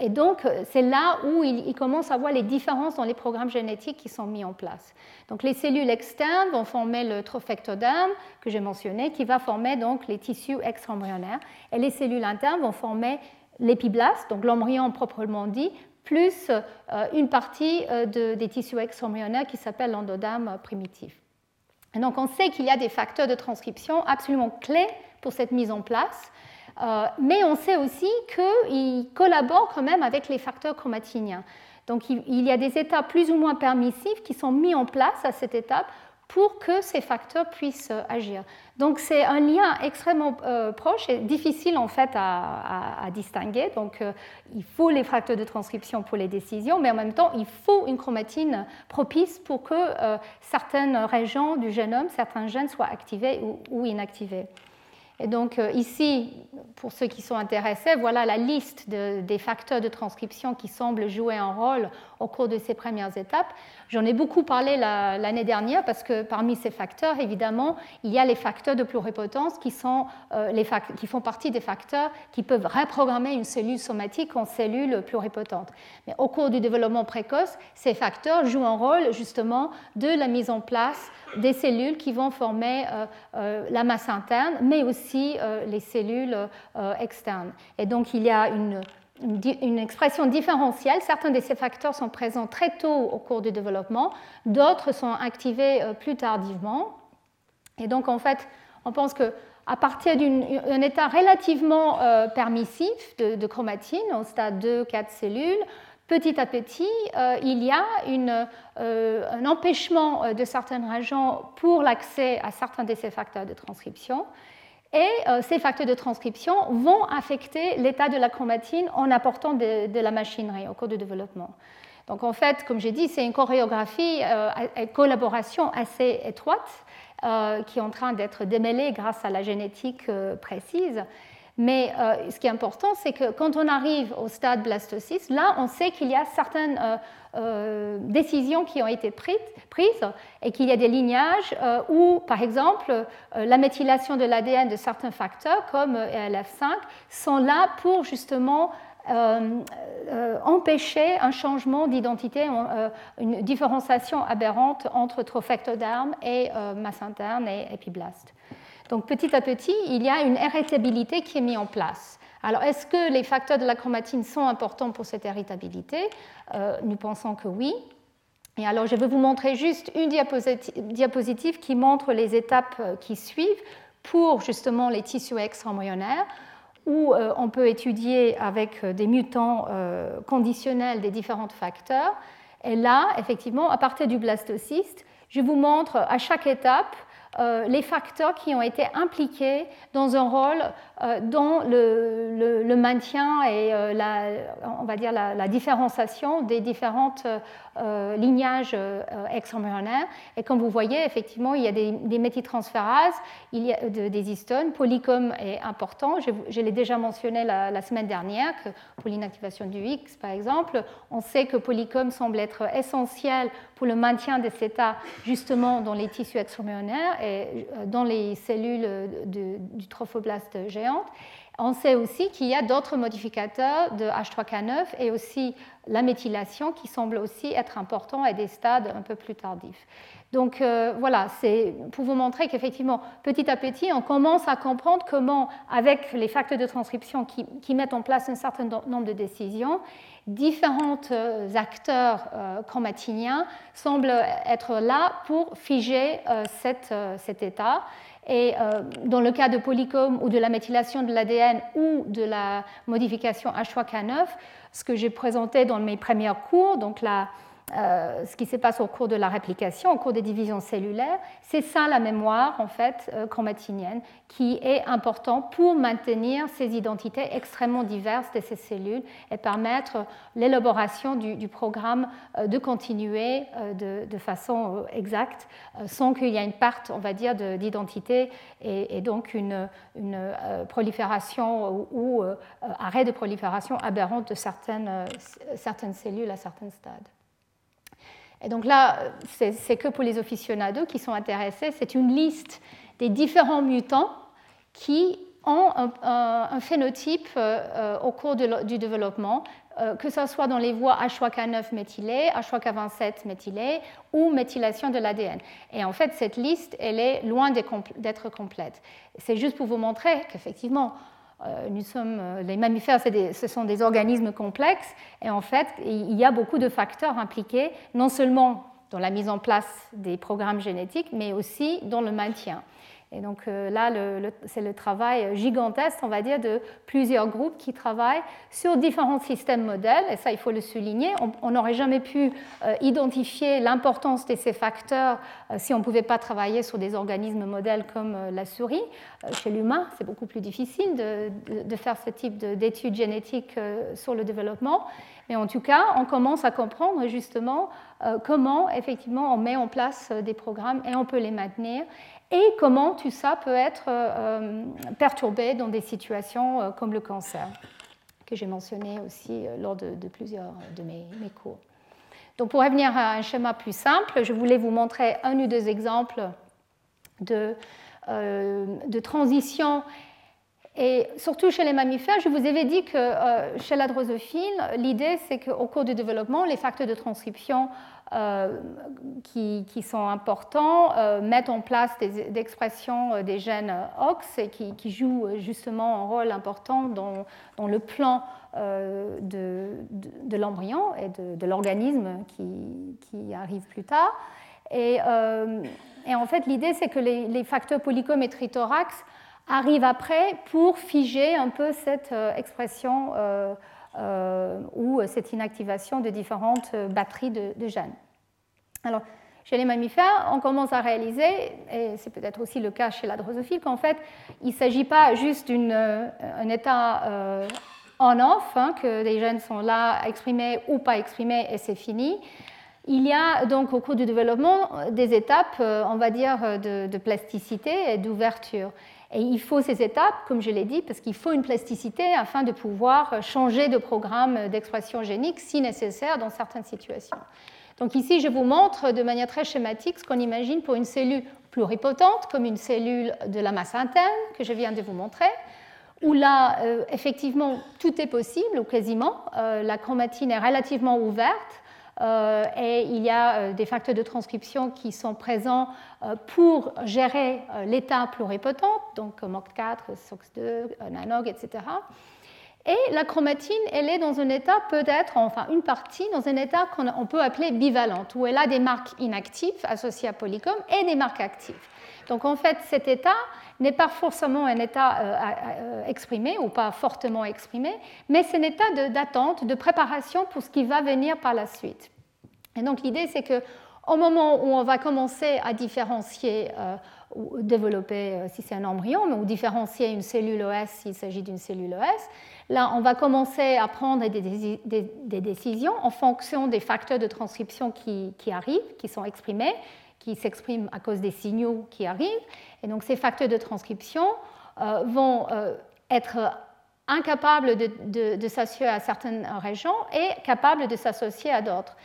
Et donc, c'est là où il, commence à voir les différences dans les programmes génétiques qui sont mis en place. Donc, les cellules externes vont former le trophectoderme que j'ai mentionné, qui va former donc les tissus extra-embryonnaires, et les cellules internes vont former l'épiblaste, donc l'embryon proprement dit, plus euh, une partie euh, des tissus extra-embryonnaires qui s'appelle l'endoderme primitif. Et donc on sait qu'il y a des facteurs de transcription absolument clés pour cette mise en place, euh, mais on sait aussi qu'ils collaborent quand même avec les facteurs chromatiniens. Donc il y a des étapes plus ou moins permissifs qui sont mis en place à cette étape pour que ces facteurs puissent euh, agir. Donc c'est un lien extrêmement euh, proche et difficile en fait à, distinguer. Donc euh, il faut les facteurs de transcription pour les décisions, mais en même temps il faut une chromatine propice pour que certaines régions du génome, certains gènes soient activés ou inactivés. Et donc euh, ici, pour ceux qui sont intéressés, voilà la liste des facteurs de transcription qui semblent jouer un rôle au cours de ces premières étapes. J'en ai beaucoup parlé l'année dernière parce que parmi ces facteurs, évidemment, il y a les facteurs de pluripotence qui, sont, euh, les qui font partie des facteurs qui peuvent reprogrammer une cellule somatique en cellule pluripotente. Mais au cours du développement précoce, ces facteurs jouent un rôle justement de la mise en place des cellules qui vont former euh, la masse interne, mais aussi euh, les cellules euh, externes. Et donc il y a une, une, expression différentielle. Certains de ces facteurs sont présents très tôt au cours du développement, d'autres sont activés euh, plus tardivement. Et donc en fait, on pense que à partir d'un état relativement permissif de, chromatine, au stade 2-4 cellules, petit à petit, il y a un empêchement de certains agents pour l'accès à certains de ces facteurs de transcription. Et euh, ces facteurs de transcription vont affecter l'état de la chromatine en apportant de, la machinerie au cours du développement. Donc en fait, comme j'ai dit, c'est une chorégraphie, euh, une collaboration assez étroite euh, qui est en train d'être démêlée grâce à la génétique précise. Mais ce qui est important, c'est que quand on arrive au stade blastocyste, là, on sait qu'il y a certaines euh, décisions qui ont été prises, et qu'il y a des lignages euh, où, par exemple, euh, la méthylation de l'ADN de certains facteurs, comme ELF5, sont là pour justement empêcher un changement d'identité, une différenciation aberrante entre trophectoderme et masse interne et épiblaste. Donc petit à petit, il y a une héritabilité qui est mise en place. Alors, est-ce que les facteurs de la chromatine sont importants pour cette héritabilité? Euh, Nous pensons que oui. Et alors, je vais vous montrer juste une diapositive qui montre les étapes euh, qui suivent pour justement les tissus extra-embryonnaires, où euh, on peut étudier avec des mutants conditionnels des différents facteurs. Et là, effectivement, à partir du blastocyste, je vous montre à chaque étape les facteurs qui ont été impliqués dans un rôle euh, dans le, maintien et euh, la, on va dire la, différenciation des différentes lignages extra-embryonnaires. Et comme vous voyez, effectivement, il y a des, des il y a des histones. Polycom est important. Je, l'ai déjà mentionné la, semaine dernière, pour l'inactivation du X, par exemple, on sait que Polycom semble être essentiel pour le maintien de cet état justement dans les tissus extra-embryonnaires et euh, dans les cellules du trophoblaste On sait aussi qu'il y a d'autres modificateurs de H3K9 et aussi la méthylation qui semble aussi être important à des stades un peu plus tardifs. Donc euh, voilà, c'est pour vous montrer qu'effectivement, petit à petit, on commence à comprendre comment, avec les facteurs de transcription qui, mettent en place un certain nombre de décisions, différents euh, acteurs euh, chromatiniens semblent être là pour figer cet état. Et dans le cas de polycom ou de la méthylation de l'ADN ou de la modification H3K9, ce que j'ai présenté dans mes premiers cours, donc la, euh, ce qui se passe au cours de la réplication, au cours des divisions cellulaires, c'est ça la mémoire en fait euh, chromatinienne qui est important pour maintenir ces identités extrêmement diverses de ces cellules et permettre l'élaboration du, programme euh, de continuer de, façon exacte sans qu'il y ait une perte, on va dire, d'identité et, donc une, prolifération ou, arrêt de prolifération aberrante de certaines, certaines cellules à certains stades. Et donc là, c'est que pour les aficionados qui sont intéressés, c'est une liste des différents mutants qui ont un, phénotype euh, au cours du développement, euh, que ce soit dans les voies H3K9 méthylées, H3K27 méthylées ou méthylation de l'ADN. Et en fait, cette liste, elle est loin d'être complète. C'est juste pour vous montrer qu'effectivement, nous sommes, euh, les mammifères, ce sont des organismes complexes et en fait, il y a beaucoup de facteurs impliqués, non seulement dans la mise en place des programmes génétiques, mais aussi dans le maintien. Et donc euh, là, c'est le travail gigantesque, on va dire, de plusieurs groupes qui travaillent sur différents systèmes modèles. Et ça, il faut le souligner. On n'aurait jamais pu euh, identifier l'importance de ces facteurs euh, si on ne pouvait pas travailler sur des organismes modèles comme la souris. Chez l'humain, c'est beaucoup plus difficile de, de faire ce type d'études génétiques sur le développement. Mais en tout cas, on commence à comprendre justement comment effectivement on met en place des programmes et on peut les maintenir et comment tout ça peut être euh, perturbé dans des situations euh, comme le cancer, que j'ai mentionné aussi euh, lors de, plusieurs de mes, cours. Donc pour revenir à un schéma plus simple, je voulais vous montrer un ou deux exemples de, de transition et surtout chez les mammifères, je vous avais dit que chez la drosophile, l'idée c'est qu'au cours du développement, les facteurs de transcription euh, qui, sont importants, euh, mettent en place des, expressions euh, des gènes OX et qui, jouent justement un rôle important dans, le plan de, l'embryon et de, l'organisme qui, arrive plus tard. Et, en fait, l'idée, c'est que les, facteurs polycom et trithorax arrive après pour figer un peu cette expression ou cette inactivation de différentes batteries de, gènes. Alors, chez les mammifères, on commence à réaliser, et c'est peut-être aussi le cas chez la drosophile, qu'en fait, il ne s'agit pas juste d'un euh, état euh, on-off, hein, que les gènes sont là exprimés ou pas exprimés et c'est fini. Il y a donc au cours du développement des étapes, euh, on va dire, de, plasticité et d'ouverture. Et il faut ces étapes, comme je l'ai dit, parce qu'il faut une plasticité afin de pouvoir changer de programme d'expression génique si nécessaire dans certaines situations. Donc ici, je vous montre de manière très schématique ce qu'on imagine pour une cellule pluripotente, comme une cellule de la masse interne que je viens de vous montrer, où là, euh, effectivement, tout est possible, ou quasiment. Euh, la chromatine est relativement ouverte. Euh, et il y a des facteurs de transcription qui sont présents pour gérer l'état pluripotent, donc MOC4, SOX2, NANOG, etc. Et la chromatine, elle est dans un état peut-être, enfin une partie, dans un état qu'on peut appeler bivalente, où elle a des marques inactives associées à polycom et des marques actives. Donc en fait, cet état n'est pas forcément un état euh, euh, exprimé ou pas fortement exprimé, mais c'est un état d'attente, de, préparation pour ce qui va venir par la suite. Et donc l'idée, c'est que au moment où on va commencer à différencier euh, ou développer, si c'est un embryon, ou différencier une cellule OS s'il s'agit d'une cellule OS, Là, on va commencer à prendre des, décisions en fonction des facteurs de transcription qui, arrivent, qui sont exprimés, qui s'expriment à cause des signaux qui arrivent. Et donc, ces facteurs de transcription euh, vont euh, être incapables de, s'associer à certaines régions et capables de s'associer à d'autres.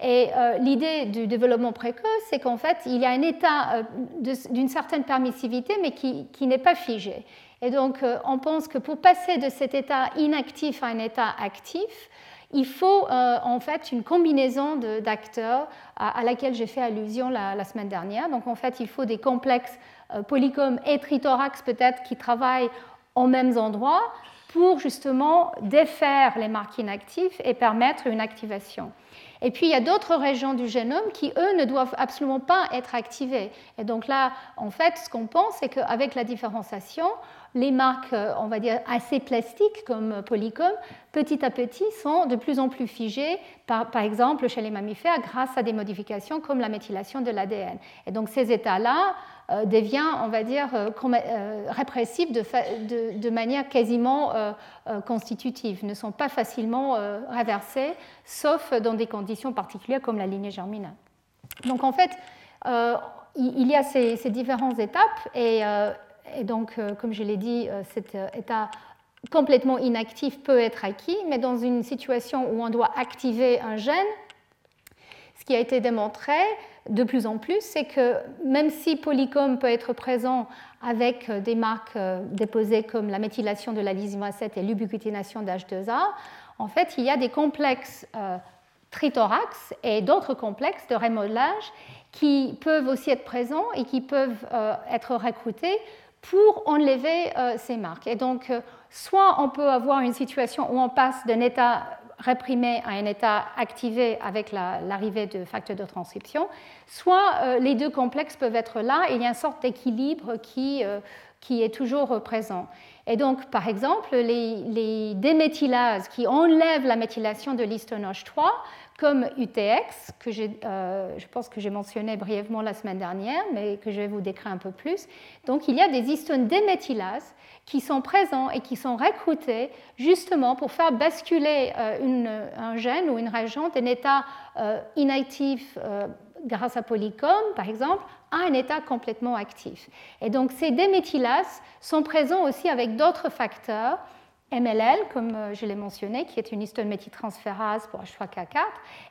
Et euh, l'idée du développement précoce, c'est qu'en fait, il y a un état d'une certaine permissivité, mais qui, qui n'est pas figé. Et donc, on pense que pour passer de cet état inactif à un état actif, il faut euh, en fait une combinaison d'acteurs à, laquelle j'ai fait allusion la, semaine dernière. Donc, en fait, il faut des complexes euh, polycomes et trithorax peut-être qui travaillent aux mêmes endroits pour justement défaire les marques inactives et permettre une activation. Et puis, il y a d'autres régions du génome qui, eux, ne doivent absolument pas être activées. Et donc là, en fait, ce qu'on pense, c'est qu'avec la différenciation, les marques, euh, on va dire, assez plastiques comme Polycom, petit à petit sont de plus en plus figées, par, exemple chez les mammifères, grâce à des modifications comme la méthylation de l'ADN. Et donc ces états-là euh, deviennent, on va dire, euh, répressifs de, manière quasiment constitutive, ne sont pas facilement réversés, sauf dans des conditions particulières comme la lignée germinale. Donc en fait, il y a ces, ces différentes étapes et et donc, euh, comme je l'ai dit, euh, cet euh, état complètement inactif peut être acquis, mais dans une situation où on doit activer un gène, ce qui a été démontré de plus en plus, c'est que même si polycom peut être présent avec des marques déposées comme la méthylation de la lysine 7 et l'ubiquitination d'H2A, en fait, il y a des complexes trithorax et d'autres complexes de remodelage qui peuvent aussi être présents et qui peuvent être recrutés pour enlever euh, ces marques. Et donc, euh, soit on peut avoir une situation où on passe d'un état réprimé à un état activé avec l'arrivée de facteurs de transcription, soit euh, les deux complexes peuvent être là et il y a une sorte d'équilibre qui, qui est toujours présent. Et donc, par exemple, les, déméthylases qui enlèvent la méthylation de l'histone 3 comme UTX, que euh, je pense que j'ai mentionné brièvement la semaine dernière, mais que je vais vous décrire un peu plus. Donc il y a des histones déméthylases qui sont présents et qui sont recrutés justement pour faire basculer euh, un gène ou une région d'un état euh, inactif grâce à polycom, par exemple, à un état complètement actif. Et donc ces déméthylases sont présents aussi avec d'autres facteurs MLL, comme euh, je l'ai mentionné, qui est une histone méthyltransférase pour H3K4,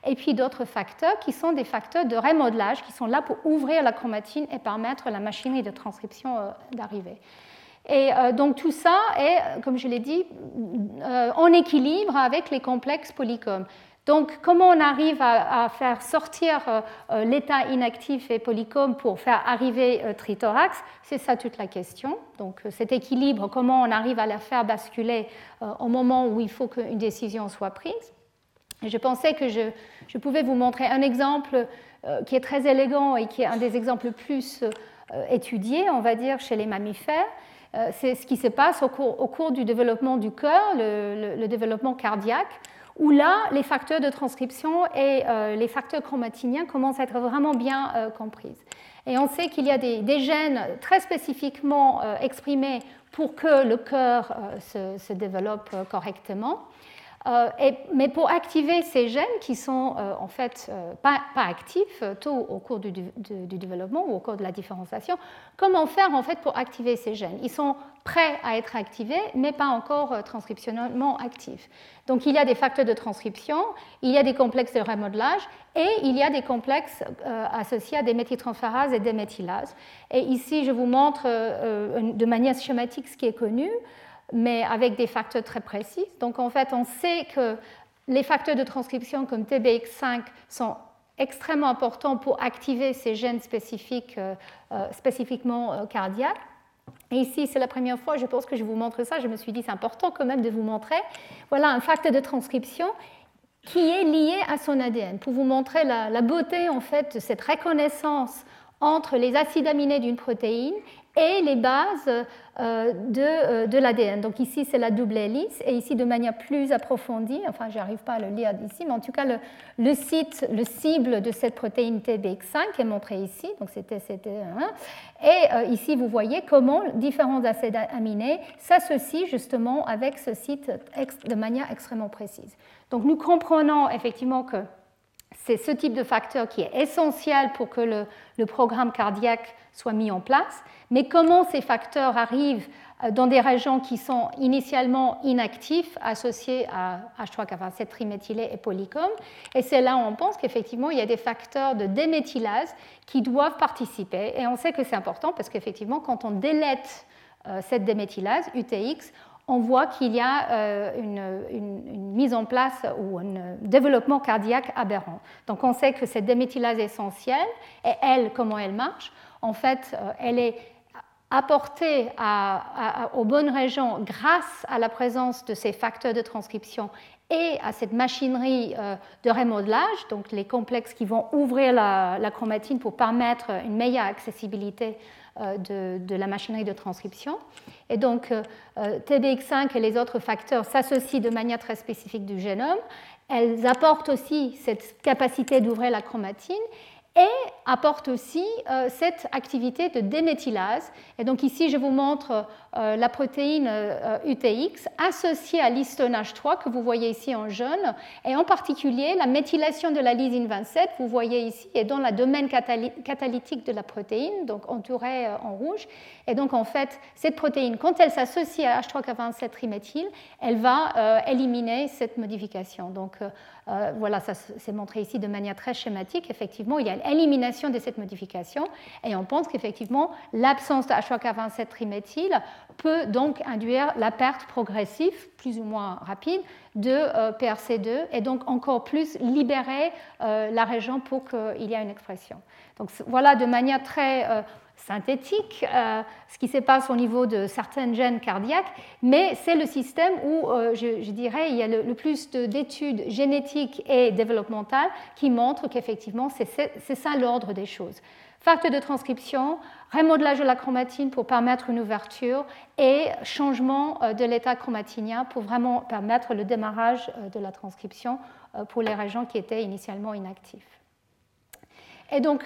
et puis d'autres facteurs qui sont des facteurs de remodelage, qui sont là pour ouvrir la chromatine et permettre la machinerie de transcription euh, d'arriver. Et euh, donc tout ça est, comme je l'ai dit, en équilibre avec les complexes polycomes. Donc, comment on arrive à, faire sortir euh, euh, l'état inactif et polycom pour faire arriver euh, trithorax C'est ça toute la question. Donc, cet équilibre, comment on arrive à la faire basculer au moment où il faut qu'une décision soit prise? Je pensais que je, pouvais vous montrer un exemple qui est très élégant et qui est un des exemples plus étudiés, on va dire, chez les mammifères. C'est ce qui se passe au cours, du développement du cœur, le, développement cardiaque, où là, les facteurs de transcription et les facteurs chromatiniens commencent à être vraiment bien compris. Et on sait qu'il y a des, gènes très spécifiquement exprimés pour que le cœur se, développe correctement. Euh, mais pour activer ces gènes qui sont euh, en fait euh, pas, actifs tôt au cours du, développement ou au cours de la différenciation, comment faire en fait pour activer ces gènes? Ils sont prêts à être activés, mais pas encore transcriptionnellement actifs. Donc il y a des facteurs de transcription, il y a des complexes de remodelage et il y a des complexes associés à des méthyltransférases et des méthylases. Et ici, je vous montre de manière schématique ce qui est connu mais avec des facteurs très précis. Donc en fait, on sait que les facteurs de transcription comme TBX5 sont extrêmement importants pour activer ces gènes spécifiques, euh, euh, spécifiquement euh, cardiaques. Et ici, c'est la première fois, je pense que je vous montre ça. Je me suis dit, c'est important quand même de vous montrer. Voilà un facteur de transcription qui est lié à son ADN, pour vous montrer la, la beauté en fait de cette reconnaissance entre les acides aminés d'une protéine et les bases euh, de, euh, de l'ADN. Donc ici, c'est la double hélice, et ici, de manière plus approfondie, enfin, je n'arrive pas à le lire ici, mais en tout cas, le, le, site, le cible de cette protéine TBX5 est montré ici, donc c'était Et euh, ici, vous voyez comment différents acides aminés s'associent justement avec ce site de manière extrêmement précise. Donc nous comprenons effectivement que c'est ce type de facteur qui est essentiel pour que le, le programme cardiaque soit mis en place, mais comment ces facteurs arrivent euh, dans des régions qui sont initialement inactifs, associés à H3K27 triméthylé et polycom? Et c'est là où on pense qu'effectivement, il y a des facteurs de déméthylase qui doivent participer. Et on sait que c'est important parce qu'effectivement, quand on délète euh, cette déméthylase, UTX, on voit qu'il y a euh, une, mise en place ou un développement cardiaque aberrant. Donc on sait que cette déméthylase essentielle, et elle, comment elle marche, en fait, elle est apporté aux bonnes régions grâce à la présence de ces facteurs de transcription et à cette machinerie euh, de remodelage, donc les complexes qui vont ouvrir la, chromatine pour permettre une meilleure accessibilité euh, de, la machinerie de transcription. Et donc euh, TBX5 et les autres facteurs s'associent de manière très spécifique du génome. Elles apportent aussi cette capacité d'ouvrir la chromatine et apporte aussi euh, cette activité de déméthylase. Et donc ici, je vous montre la protéine UTX euh, associée à l'histone H3 que vous voyez ici en jaune, et en particulier la méthylation de la lysine 27, vous voyez ici, est dans le domaine catalytique de la protéine, donc entourée en rouge. Et donc en fait, cette protéine, quand elle s'associe à H3K27 triméthyle, elle va éliminer cette modification. Donc euh, voilà, ça s'est montré ici de manière très schématique. Effectivement, il y a l'élimination de cette modification et on pense qu'effectivement, l'absence de H3K27 triméthyle peut donc induire la perte progressive, plus ou moins rapide, de euh, PRC2 et donc encore plus libérer euh, la région pour qu'il y ait une expression. Donc voilà de manière très synthétique, euh, ce qui se passe au niveau de certains gènes cardiaques, mais c'est le système où, euh, je, dirais, il y a le, plus d'études génétiques et développementales qui montrent qu'effectivement, c'est ça l'ordre des choses. Facteur de transcription, remodelage de la chromatine pour permettre une ouverture et changement euh, de l'état chromatinien pour vraiment permettre le démarrage de la transcription pour les régions qui étaient initialement inactives. Et donc,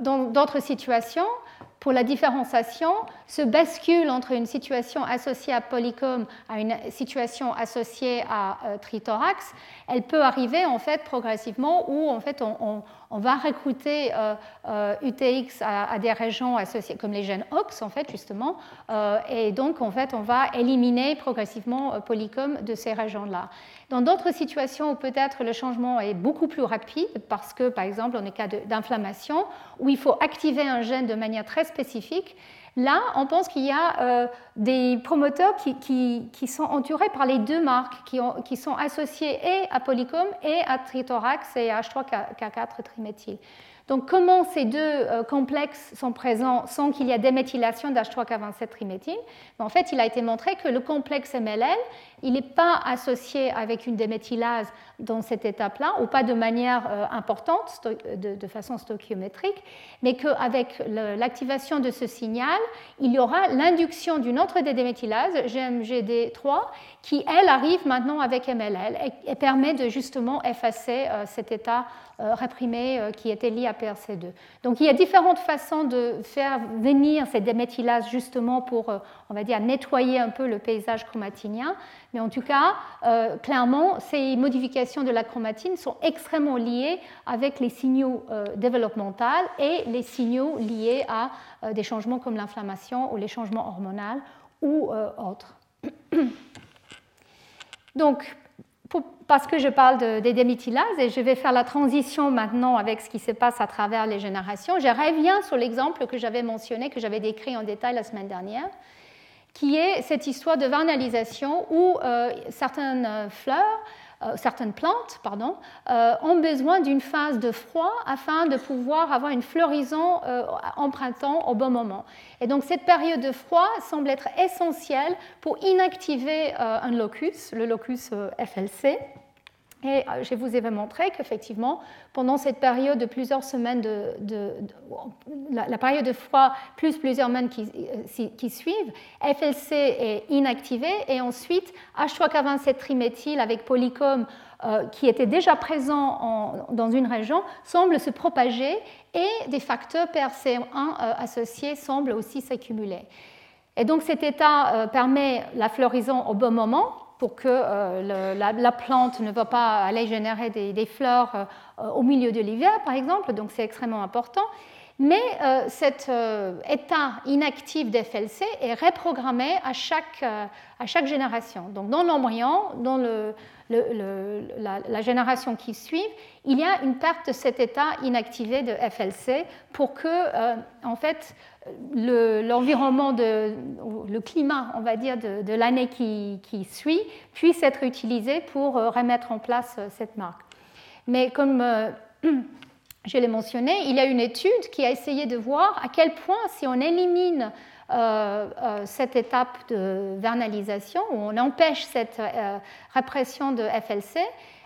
dans d'autres situations, pour la différenciation se bascule entre une situation associée à polycom à une situation associée à euh, trithorax, elle peut arriver en fait progressivement où en fait on, va recruter UTX euh, euh, à, des régions associées, comme les gènes OX, en fait, justement, euh, et donc, en fait, on va éliminer progressivement Polycom de ces régions-là. Dans d'autres situations où peut-être le changement est beaucoup plus rapide, parce que, par exemple, en cas d'inflammation, où il faut activer un gène de manière très spécifique, Là, on pense qu'il y a euh, des promoteurs qui, sont entourés par les deux marques, qui, sont associés et à Polycom et à Trithorax et à H3K4 triméthyle. Donc comment ces deux euh, complexes sont présents sans qu'il y ait déméthylation d'H3K27 triméthyle? En fait, il a été montré que le complexe MLL, il n'est pas associé avec une déméthylase dans cette étape-là, ou pas de manière euh, importante, de, façon stoichiométrique, mais qu'avec l'activation de ce signal, il y aura l'induction d'une autre des déméthylases, GMGD3, qui, elle, arrive maintenant avec MLL et, permet de justement effacer euh, cet état euh, réprimé euh, qui était lié à PRC2. Donc il y a différentes façons de faire venir ces déméthylases justement pour, euh, on va dire, nettoyer un peu le paysage chromatinien. Mais en tout cas, clairement, ces modifications de la chromatine sont extrêmement liées avec les signaux développementaux et les signaux liés à des changements comme l'inflammation ou les changements hormonaux ou autres. Donc, parce que je parle des déméthylases et je vais faire la transition maintenant avec ce qui se passe à travers les générations. Je reviens sur l'exemple que j'avais mentionné, que j'avais décrit en détail la semaine dernière, qui est cette histoire de vernalisation où euh, certaines fleurs euh, certaines plantes pardon, euh, ont besoin d'une phase de froid afin de pouvoir avoir une floraison euh, en printemps au bon moment. Et donc cette période de froid semble être essentielle pour inactiver un locus, le locus FLC. Et euh, je vous ai montré qu'effectivement, pendant cette période de plusieurs semaines, de, la, période de froid plus plusieurs semaines qui, euh, suivent, FLC est inactivé et ensuite H3K27 triméthyle avec polycom euh, qui était déjà présent dans une région semble se propager et des facteurs PRC1 associés semblent aussi s'accumuler. Et donc cet état permet la floraison au bon moment, pour que euh, la, plante ne va pas aller générer des, fleurs euh, au milieu de l'hiver, par exemple, donc c'est extrêmement important. Mais euh, cet état inactif d'FLC est reprogrammé à chaque, à chaque génération. Donc dans l'embryon, dans le, la, génération qui suit, il y a une perte de cet état inactivé de FLC pour que, en fait, l'environnement, le, climat, on va dire, de, l'année qui, suit puisse être utilisé pour euh, remettre en place euh, cette marque. Mais comme euh, je l'ai mentionné, il y a une étude qui a essayé de voir à quel point, si on élimine cette étape de vernalisation, où on empêche cette répression de FLC,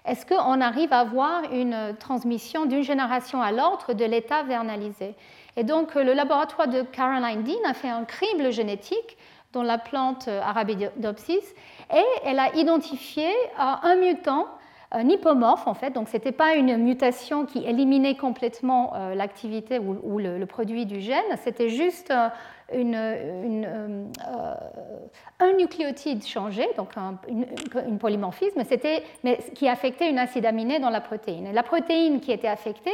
est-ce qu'on arrive à avoir une transmission d'une génération à l'autre de l'état vernalisé? Et donc, le laboratoire de Caroline Dean a fait un crible génétique dans la plante Arabidopsis et elle a identifié un mutant un hypomorphe en fait, donc ce n'était pas une mutation qui éliminait complètement euh, l'activité ou, le, produit du gène, c'était juste euh, euh, un nucléotide changé, donc un une, polymorphisme, mais qui affectait une acide aminée dans la protéine. Et la protéine qui était affectée,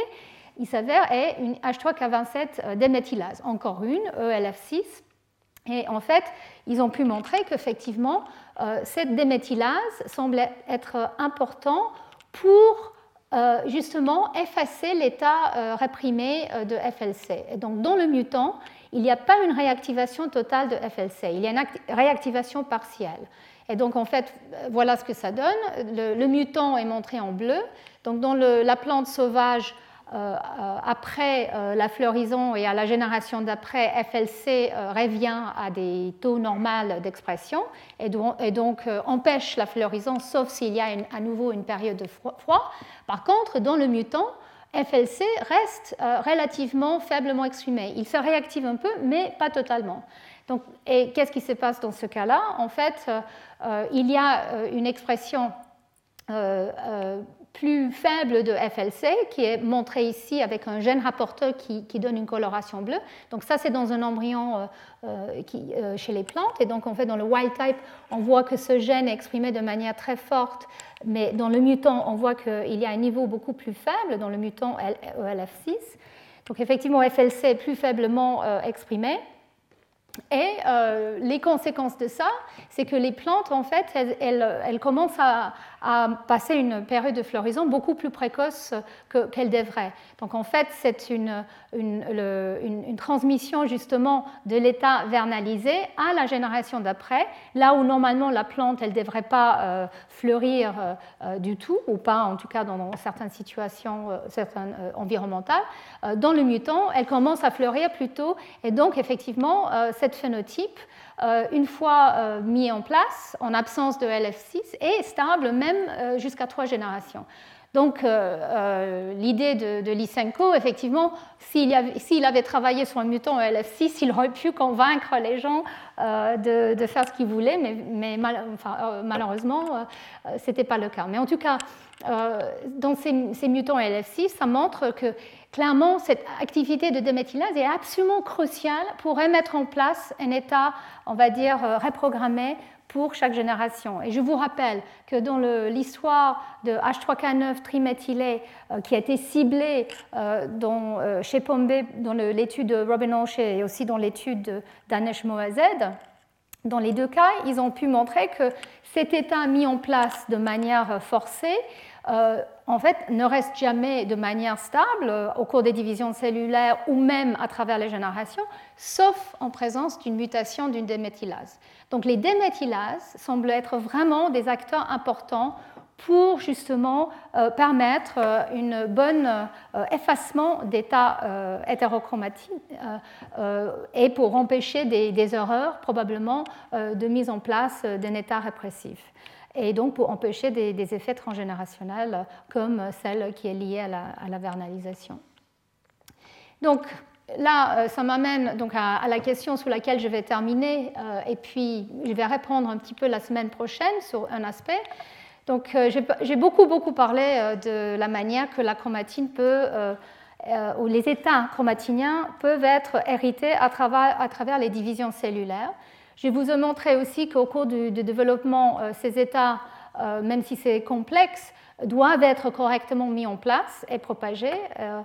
il s'avère, est une H3K27 euh, déméthylase, encore une, ELF6. Et en fait, ils ont pu montrer qu'effectivement, euh, cette déméthylase semble être important pour euh, justement effacer l'état réprimé de FLC. Et donc, dans le mutant, il n'y a pas une réactivation totale de FLC, il y a une réactivation partielle. Et donc, en fait, voilà ce que ça donne. Le, mutant est montré en bleu. Donc, dans la plante sauvage, euh, après euh, la floraison et à la génération d'après, FLC euh, revient à des taux normaux d'expression et, donc empêche la floraison, sauf s'il y a à nouveau une période de froid. Par contre, dans le mutant, FLC reste relativement faiblement exprimé. Il se réactive un peu, mais pas totalement. Donc, et qu'est-ce qui se passe dans ce cas-là? En fait, il y a une expression plus faible de FLC, qui est montré ici avec un gène rapporteur qui, donne une coloration bleue. Donc ça, c'est dans un embryon euh, euh, qui, euh, chez les plantes. Et donc, en fait, dans le wild type, on voit que ce gène est exprimé de manière très forte, mais dans le mutant, on voit qu'il y a un niveau beaucoup plus faible, dans le mutant ELF6. Donc, effectivement, FLC est plus faiblement exprimé. Et euh, les conséquences de ça, c'est que les plantes, en fait, elles, commencent à, passer une période de floraison beaucoup plus précoce qu'elles devraient. Donc, en fait, c'est une, transmission justement de l'état vernalisé à la génération d'après, là où normalement la plante, elle ne devrait pas euh, fleurir euh, du tout, ou pas en tout cas dans, certaines situations certaines, environnementales. dans le mutant, elle commence à fleurir plus tôt, et donc effectivement, phénotype, euh, une fois euh, mis en place, en absence de LF6, est stable même euh, jusqu'à trois générations. Donc l'idée de, Lysenko, effectivement, s'il avait, avait, travaillé sur un mutant LF6, il aurait pu convaincre les gens de, faire ce qu'ils voulaient, mais, malheureusement, ce n'était pas le cas. Mais en tout cas, dans ces, ces mutants LF6, ça montre que Clairement, cette activité de déméthylase est absolument cruciale pour remettre en place un état, on va dire, euh, reprogrammé pour chaque génération. Et je vous rappelle que dans l'histoire de H3K9 triméthylé euh, qui a été ciblé euh, chez Pombe, dans l'étude de Robin Olshe et aussi dans l'étude d'Anesh Moazed, dans les deux cas, ils ont pu montrer que cet état mis en place de manière forcée euh, en fait, ne reste jamais de manière stable euh, au cours des divisions cellulaires ou même à travers les générations, sauf en présence d'une mutation d'une déméthylase. Donc les déméthylases semblent être vraiment des acteurs importants pour justement euh, permettre un bon effacement d'états hétérochromatiques et pour empêcher des erreurs probablement de mise en place d'un état répressif et donc pour empêcher des, effets transgénérationnels comme celle qui est liée à la, vernalisation. Donc là, euh, ça m'amène donc à, la question sur laquelle je vais terminer, euh, et puis je vais répondre un petit peu la semaine prochaine sur un aspect. Donc euh, j'ai beaucoup beaucoup parlé de la manière que la chromatine peut ou les états chromatiniens peuvent être hérités à travers, à travers les divisions cellulaires. Je vous ai montré aussi qu'au cours du, développement, euh, ces états, euh, même si c'est complexe, doivent être correctement mis en place et propagés. Euh.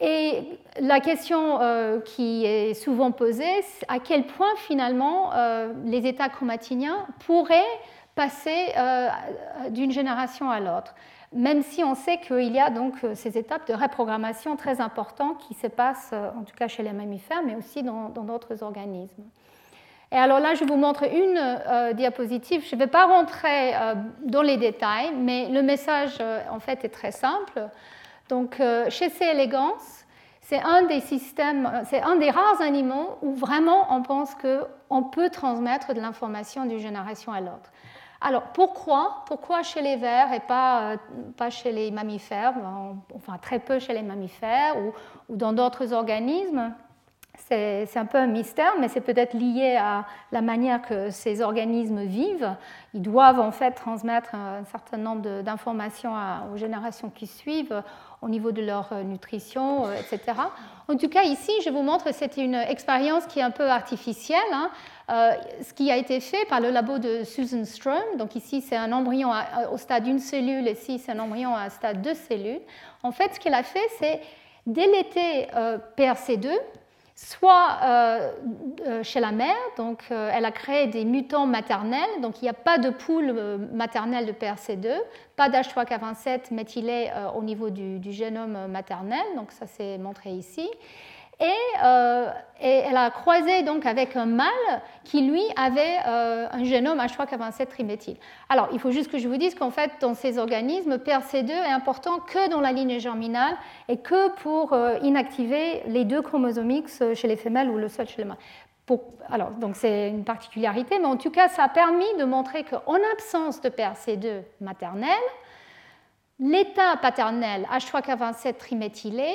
et la question qui est souvent posée, c'est à quel point finalement les états chromatiniens pourraient passer d'une génération à l'autre même si on sait qu'il y a donc ces étapes de reprogrammation très importantes qui se passent, en tout cas chez les mammifères, mais aussi dans d'autres organismes. Et alors là, je vous montre une euh, diapositive. Je ne vais pas rentrer euh, dans les détails, mais le message, euh, en fait, est très simple. Donc, chez C. elegans, c'est un des systèmes, c'est un des rares animaux où vraiment on pense qu'on peut transmettre de l'information d'une génération à l'autre. Alors, pourquoi? Pourquoi chez les vers et pas, pas chez les mammifères? Enfin, très peu chez les mammifères ou dans d'autres organismes c'est un peu un mystère, mais c'est peut-être lié à la manière que ces organismes vivent. Ils doivent en fait transmettre un certain nombre d'informations aux générations qui suivent au niveau de leur nutrition, euh, etc. En tout cas, ici, je vous montre, c'est une expérience qui est un peu artificielle. Hein. Euh, ce qui a été fait par le labo de Susan Strom. Donc ici, c'est un embryon au stade d'une cellule, ici, c'est un embryon à stade de cellules. En fait, ce qu'elle a fait, c'est déléter euh, PRC2 soit euh, euh, chez la mère, donc euh, elle a créé des mutants maternels, donc il n'y a pas de poule maternelle de PRC2, pas d'H3K27 méthylé au niveau du, génome maternel, donc ça c'est montré ici. Euh, et, elle a croisé donc avec un mâle qui lui avait euh, un génome H3K27 triméthyle. Alors il faut juste que je vous dise qu'en fait dans ces organismes, PRC2 est important que dans la ligne germinale et que pour euh, inactiver les deux chromosomes X chez les femelles ou le seul chez les mâles. alors, donc c'est une particularité, mais en tout cas, ça a permis de montrer qu'en absence de PRC2 maternel, l'état paternel H3K27 triméthylé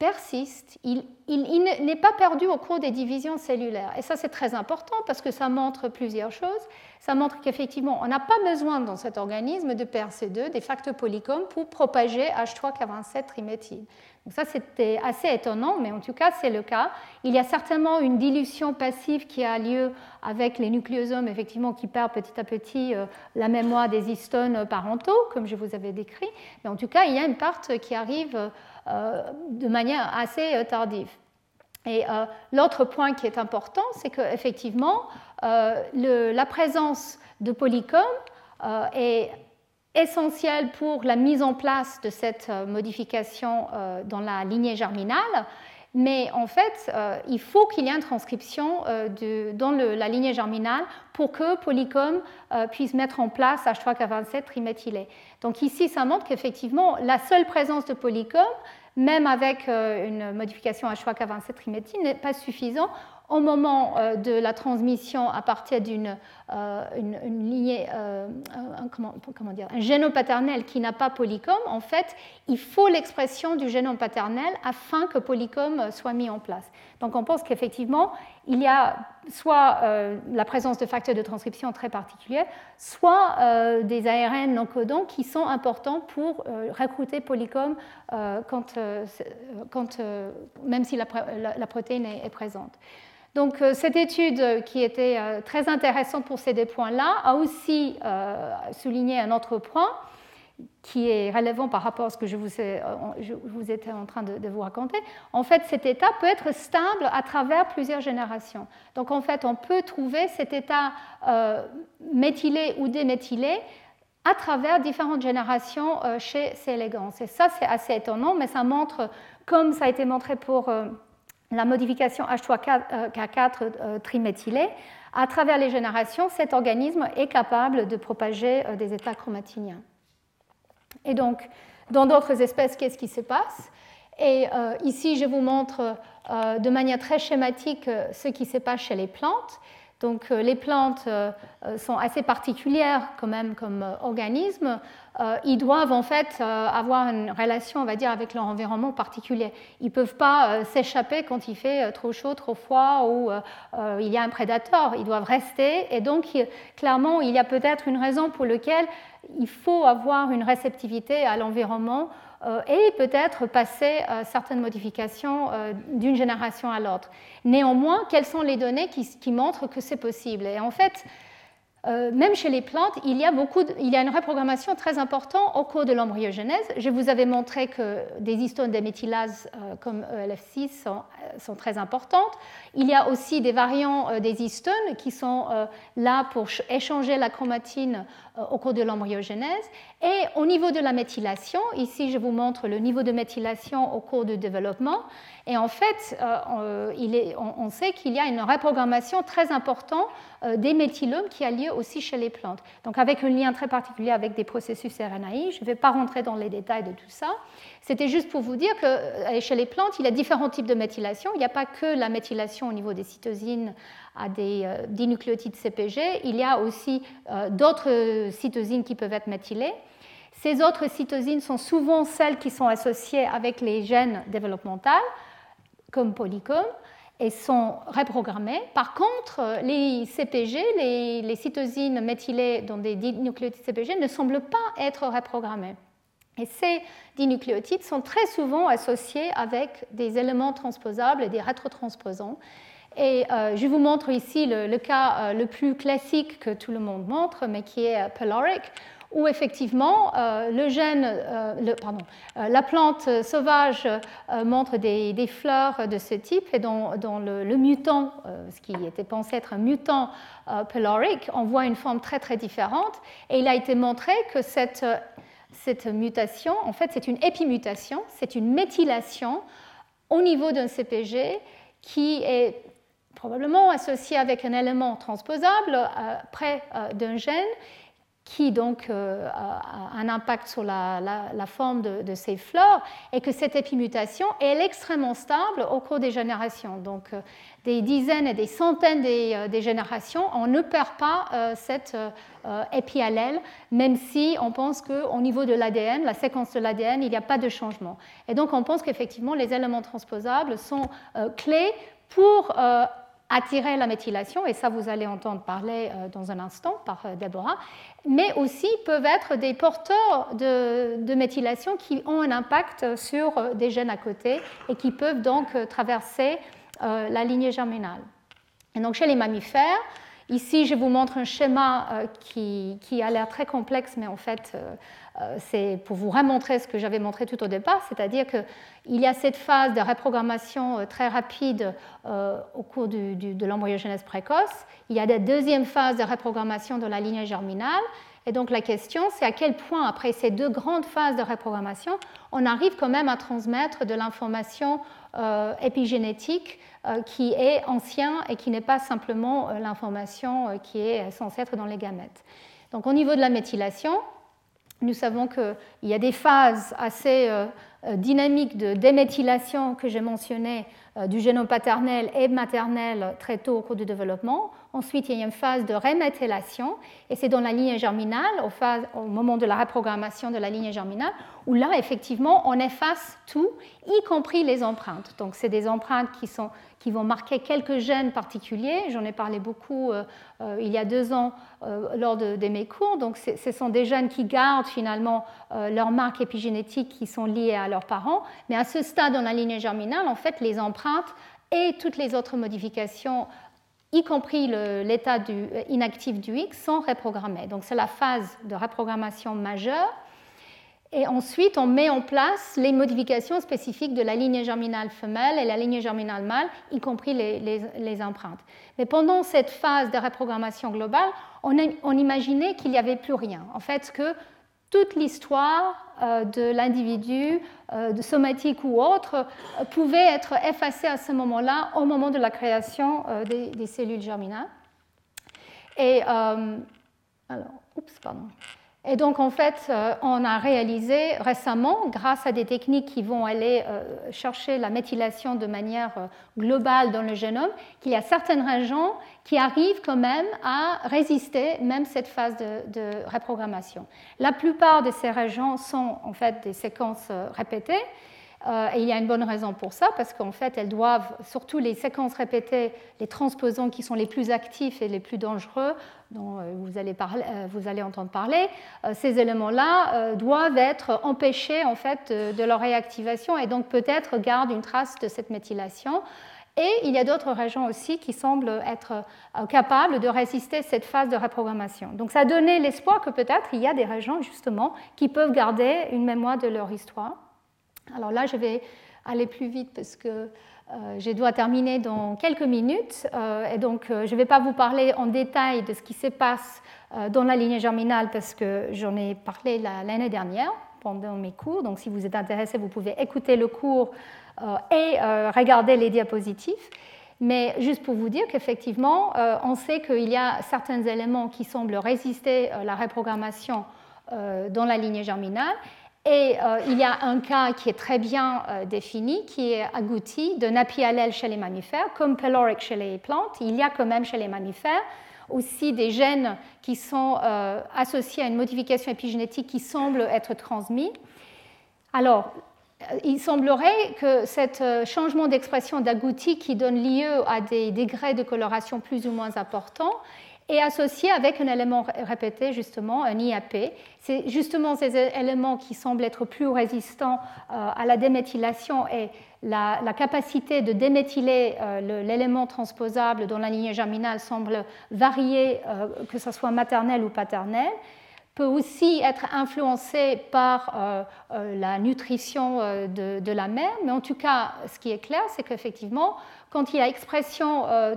persiste, il, n'est pas perdu au cours des divisions cellulaires. Et ça, c'est très important parce que ça montre plusieurs choses. Ça montre qu'effectivement, on n'a pas besoin dans cet organisme de PRC2, des facteurs polycomes, pour propager H3K27 triméthyle. Donc ça, c'était assez étonnant, mais en tout cas, c'est le cas. Il y a certainement une dilution passive qui a lieu avec les nucléosomes, effectivement, qui perdent petit à petit euh, la mémoire des histones parentaux, comme je vous avais décrit. Mais en tout cas, il y a une part qui arrive euh, de manière assez euh, tardive. Et l'autre point qui est important, c'est qu'effectivement, la présence de polycomes est essentielle pour la mise en place de cette modification dans la lignée germinale mais en fait, euh, il faut qu'il y ait une transcription euh, dans la lignée germinale pour que Polycom euh, puisse mettre en place H3K27 triméthylé. Donc ici, ça montre qu'effectivement, la seule présence de Polycom, même avec une modification H3K27 triméthylé, n'est pas suffisant au moment euh, de la transmission à partir d'une euh, une, lignée, euh, un, comment, dire, un génome paternel qui n'a pas polycom, en fait, il faut l'expression du génome paternel afin que polycom soit mis en place. Donc on pense qu'effectivement, il y a soit la présence de facteurs de transcription très particuliers, soit des ARN non codants qui sont importants pour recruter polycom quand, quand même si la, protéine est présente. Donc euh, cette étude euh, qui était euh, très intéressante pour ces deux points-là a aussi souligné un autre point qui est relevant par rapport à ce que je vous, vous étais en train de, vous raconter. En fait, cet état peut être stable à travers plusieurs générations. Donc en fait, on peut trouver cet état méthylé ou déméthylé à travers différentes générations chez C. elegans. Et ça, c'est assez étonnant, mais ça montre, comme ça a été montré pour la modification H3K4 euh, triméthylé, à travers les générations, cet organisme est capable de propager euh, des états chromatiniens. Et donc, dans d'autres espèces, qu'est-ce qui se passe? Et euh, ici, je vous montre de manière très schématique ce qui se passe chez les plantes. Donc euh, les plantes euh, euh, sont assez particulières quand même comme organismes. Ils doivent en fait avoir une relation, on va dire, avec leur environnement particulier. Ils ne peuvent pas s'échapper quand il fait trop chaud, trop froid ou il y a un prédateur. Ils doivent rester. Et donc clairement, il y a peut-être une raison pour laquelle il faut avoir une réceptivité à l'environnement et peut-être passer euh, certaines modifications euh, d'une génération à l'autre. Néanmoins, quelles sont les données qui, montrent que c'est possible? Et en fait, euh, même chez les plantes, il y, a beaucoup il y a une reprogrammation très importante au cours de l'embryogenèse. Je vous avais montré que des histones déméthylases euh, comme ELF6 sont, euh, sont, très importantes. Il y a aussi des variants des histones qui sont là pour échanger la chromatine au cours de l'embryogenèse. Et au niveau de la méthylation, ici je vous montre le niveau de méthylation au cours du développement. Et en fait, euh, on, sait qu'il y a une reprogrammation très importante euh, des méthylomes qui a lieu aussi chez les plantes. Donc avec un lien très particulier avec des processus RNAi, je ne vais pas rentrer dans les détails de tout ça. C'était juste pour vous dire que euh, chez les plantes, il y a différents types de méthylation. Il n'y a pas que la méthylation au niveau des cytosines à des dinucléotides CPG, il y a aussi d'autres cytosines qui peuvent être méthylées. Ces autres cytosines sont souvent celles qui sont associées avec les gènes développementaux comme polycom et sont reprogrammés. Par contre, les CPG, les, cytosines méthylées dans des dinucléotides CPG, ne semblent pas être reprogrammés. Et ces dinucléotides sont très souvent associés avec des éléments transposables et des rétrotransposants. Et euh, je vous montre ici le, cas euh, le plus classique que tout le monde montre, mais qui est pyloric, où effectivement euh, le gène, euh, pardon, euh, la plante sauvage montre des, fleurs de ce type. Et dans, le, mutant, ce qui était pensé être un mutant pyloric, on voit une forme très très différente. Et il a été montré que cette, cette mutation, en fait, c'est une épimutation, c'est une méthylation au niveau d'un CPG qui est probablement associé avec un élément transposable près d'un gène qui donc euh, a un impact sur la, forme de, ces fleurs, et que cette épimutation est extrêmement stable au cours des générations. Donc euh, des dizaines et des centaines des, euh, générations, on ne perd pas cette épiallèle, même si on pense qu'au niveau de l'ADN, la séquence de l'ADN, il n'y a pas de changement. Et donc on pense qu'effectivement les éléments transposables sont clés pour attirer la méthylation, et ça vous allez entendre parler euh, dans un instant par euh, Deborah, mais aussi peuvent être des porteurs de, méthylation qui ont un impact sur euh, des gènes à côté et qui peuvent donc traverser la lignée germinale. Et donc chez les mammifères, Ici, je vous montre un schéma qui, qui, a l'air très complexe, mais en fait, c'est pour vous remontrer ce que j'avais montré tout au départ, c'est-à-dire qu'il y a cette phase de reprogrammation très rapide au cours de l'embryogenèse précoce. Il y a la deuxième phase de reprogrammation de la lignée germinale et donc la question, c'est à quel point, après ces deux grandes phases de reprogrammation, on arrive quand même à transmettre de l'information euh, épigénétique euh, qui est ancienne et qui n'est pas simplement euh, l'information qui est censée être dans les gamètes. Donc au niveau de la méthylation, nous savons qu'il y a des phases assez dynamiques de déméthylation que j'ai mentionnées du génome paternel et maternel très tôt au cours du développement. Ensuite, il y a une phase de reméthylation, et c'est dans la ligne germinale, au, moment de la reprogrammation de la ligne germinale, où là, effectivement, on efface tout, y compris les empreintes. Donc, c'est des empreintes qui, vont marquer quelques gènes particuliers. J'en ai parlé beaucoup euh, euh, il y a deux ans euh, lors de, mes cours. Donc, ce sont des gènes qui gardent finalement leurs marques épigénétiques qui sont liées à leurs parents. Mais à ce stade, dans la ligne germinale, en fait, les empreintes et toutes les autres modifications y compris l'état euh, inactif du X, sont reprogrammés. Donc c'est la phase de reprogrammation majeure. Et ensuite, on met en place les modifications spécifiques de la ligne germinale femelle et la ligne germinale mâle, y compris les, empreintes. Mais pendant cette phase de reprogrammation globale, on, on imaginait qu'il n'y avait plus rien. En fait, que toute l'histoire euh, de l'individu, euh, somatique ou autre, euh, pouvait être effacée à ce moment-là, au moment de la création des, cellules germinales. Et, alors, oups, pardon. Et donc, en fait, euh, on a réalisé récemment, grâce à des techniques qui vont aller euh, chercher la méthylation de manière euh, globale dans le génome, qu'il y a certaines régions qui arrivent quand même à résister même cette phase de, de reprogrammation. La plupart de ces régions sont en fait des séquences répétées, et il y a une bonne raison pour ça, parce qu'en fait, elles doivent, surtout les séquences répétées, les transposons qui sont les plus actifs et les plus dangereux, dont euh, vous allez, euh, vous allez entendre parler, ces éléments-là doivent être empêchés en fait, de, leur réactivation et donc peut-être gardent une trace de cette méthylation. Et il y a d'autres régions aussi qui semblent être capables de résister à cette phase de reprogrammation. Donc ça donné l'espoir que peut-être il y a des régions justement qui peuvent garder une mémoire de leur histoire. Alors là, je vais aller plus vite parce que euh, je dois terminer dans quelques minutes. Euh, et donc, euh, je ne vais pas vous parler en détail de ce qui se passe dans la lignée germinale parce que j'en ai parlé l'année dernière pendant mes cours. Donc, si vous êtes intéressé, vous pouvez écouter le cours et regarder les diapositives. Mais juste pour vous dire qu'effectivement, on sait qu'il y a certains éléments qui semblent résister à la reprogrammation dans la lignée germinale et euh, il y a un cas qui est très bien euh, défini, qui est agouti de nappy chez les mammifères, comme pyloric chez les plantes. Il y a quand même chez les mammifères aussi des gènes qui sont euh, associés à une modification épigénétique qui semble être transmis. Alors, il semblerait que ce changement d'expression d'agouti qui donne lieu à des degrés de coloration plus ou moins importants et associé avec un élément répété, justement, un IAP. C'est justement ces éléments qui semblent être plus résistants euh, à la déméthylation et la, capacité de déméthyler euh, l'élément transposable dans la lignée germinale semble varier, euh, que ce soit maternel ou paternel peut aussi être influencé par la nutrition de, la mère, mais en tout cas, ce qui est clair, c'est qu'effectivement, quand il y a expression, euh,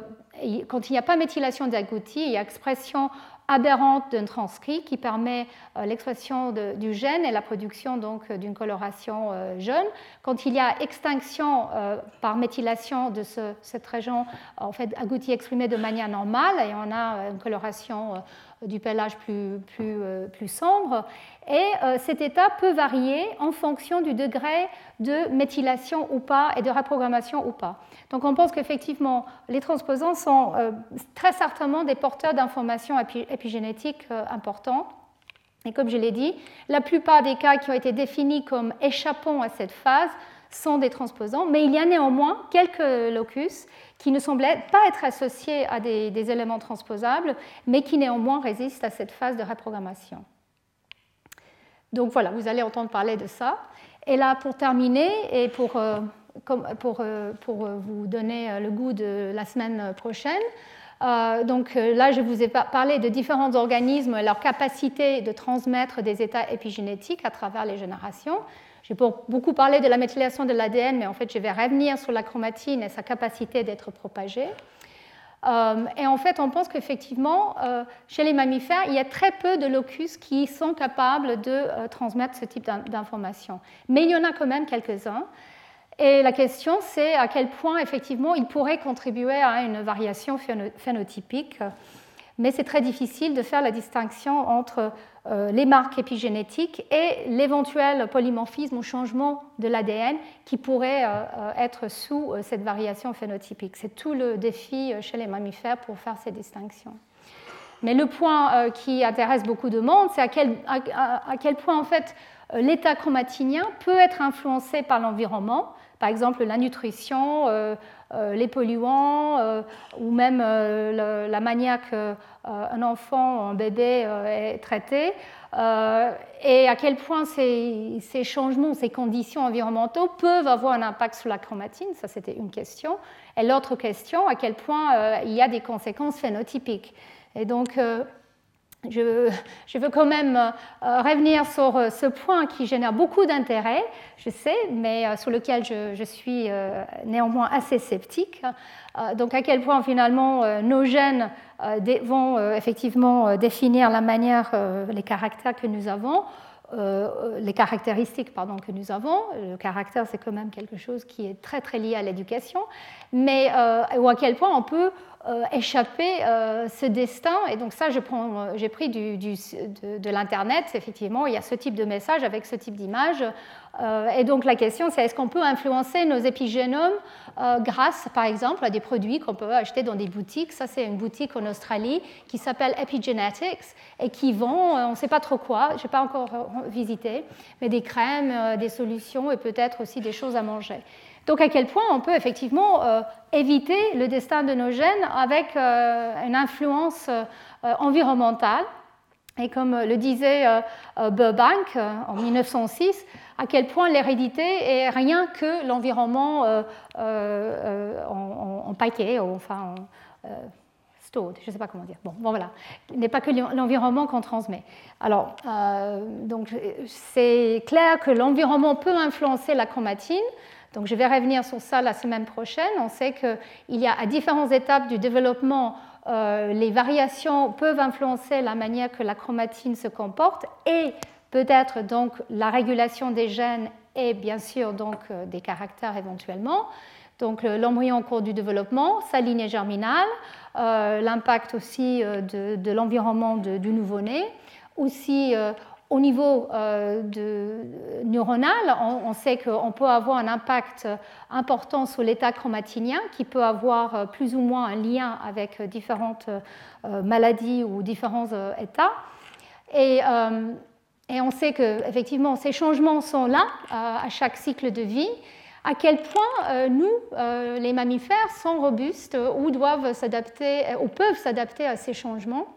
quand il n'y a pas méthylation d'agouti, il y a expression aberrante d'un transcrit qui permet euh, l'expression du gène et la production donc d'une coloration euh, jaune. Quand il y a extinction par méthylation de cette région, en fait, agouti exprimé de manière normale et on a une coloration du pelage plus, plus, plus sombre. Et euh, cet état peut varier en fonction du degré de méthylation ou pas et de reprogrammation ou pas. Donc on pense qu'effectivement, les transposants sont euh, très certainement des porteurs d'informations épigénétiques euh, importantes. Et comme je l'ai dit, la plupart des cas qui ont été définis comme échappant à cette phase sont des transposants, mais il y a néanmoins quelques locus qui ne semblaient pas être associés à des éléments transposables, mais qui néanmoins résistent à cette phase de reprogrammation. Donc voilà, vous allez entendre parler de ça. Et là, pour terminer, et pour, euh, pour, euh, pour euh, vous donner le goût de la semaine prochaine, donc là, je vous ai parlé de différents organismes et leur capacité de transmettre des états épigénétiques à travers les générations. J'ai beaucoup parlé de la méthylation de l'ADN, mais en fait, je vais revenir sur la chromatine et sa capacité d'être propagée. Euh, et en fait, on pense qu'effectivement, euh, chez les mammifères, il y a très peu de locus qui sont capables de euh, transmettre ce type d'informations. Mais il y en a quand même quelques-uns. Et la question, c'est à quel point, effectivement, ils pourraient contribuer à une variation phénotypique mais c'est très difficile de faire la distinction entre euh, les marques épigénétiques et l'éventuel polymorphisme ou changement de l'ADN qui pourrait euh, euh, être sous cette variation phénotypique. C'est tout le défi chez les mammifères pour faire ces distinctions. Mais le point qui intéresse beaucoup de monde, c'est à quel, à quel, point en fait l'état chromatinien peut être influencé par l'environnement, par exemple la nutrition, euh, les polluants euh, ou même euh, la manière qu'un enfant, un bébé est traité et à quel point ces, ces, changements, ces conditions environnementaux peuvent avoir un impact sur la chromatine, ça c'était une question. Et l'autre question, à quel point il y a des conséquences phénotypiques. Et donc, je, veux quand même euh, revenir sur euh, ce point qui génère beaucoup d'intérêt, je sais, mais euh, sur lequel je, suis néanmoins assez sceptique. donc à quel point finalement nos gènes vont effectivement définir la manière, les caractères que nous avons. Les caractéristiques pardon, que nous avons. Le caractère, c'est quand même quelque chose qui est très très lié à l'éducation, mais ou à quel point on peut euh, échapper euh, ce destin. Et donc ça, euh, j'ai pris du, de, l'Internet, effectivement, il y a ce type de message avec ce type d'image. Et donc la question, c'est est-ce qu'on peut influencer nos épigénomes grâce, par exemple, à des produits qu'on peut acheter dans des boutiques? Ça, c'est une boutique en Australie qui s'appelle Epigenetics et qui vend, on ne sait pas trop quoi, je n'ai pas encore visité, mais des crèmes, des solutions et peut-être aussi des choses à manger. Donc à quel point on peut effectivement euh, éviter le destin de nos gènes avec euh, une influence euh, environnementale. Et comme le disait Burbank en 1906, à quel point l'hérédité est rien que l'environnement en, paquet, enfin stored, je ne sais pas comment dire. Bon, bon voilà, il n'est pas que l'environnement qu'on transmet. Alors, donc c'est clair que l'environnement peut influencer la chromatine, donc je vais revenir sur ça la semaine prochaine. On sait qu'il y a à différentes étapes du développement, euh, les variations peuvent influencer la manière que la chromatine se comporte et peut-être donc la régulation des gènes et bien sûr donc euh, des caractères éventuellement. Donc l'embryon en cours du développement, sa lignée germinale, euh, l'impact aussi de, l'environnement du nouveau-né, aussi au niveau euh, de, neuronal, on, sait qu'on peut avoir un impact important sur l'état chromatinien qui peut avoir euh, plus ou moins un lien avec différentes euh, maladies ou différents états. Et, on sait que effectivement ces changements sont là à chaque cycle de vie. À quel point nous, les mammifères, sont robustes ou doivent s'adapter ou peuvent s'adapter à ces changements?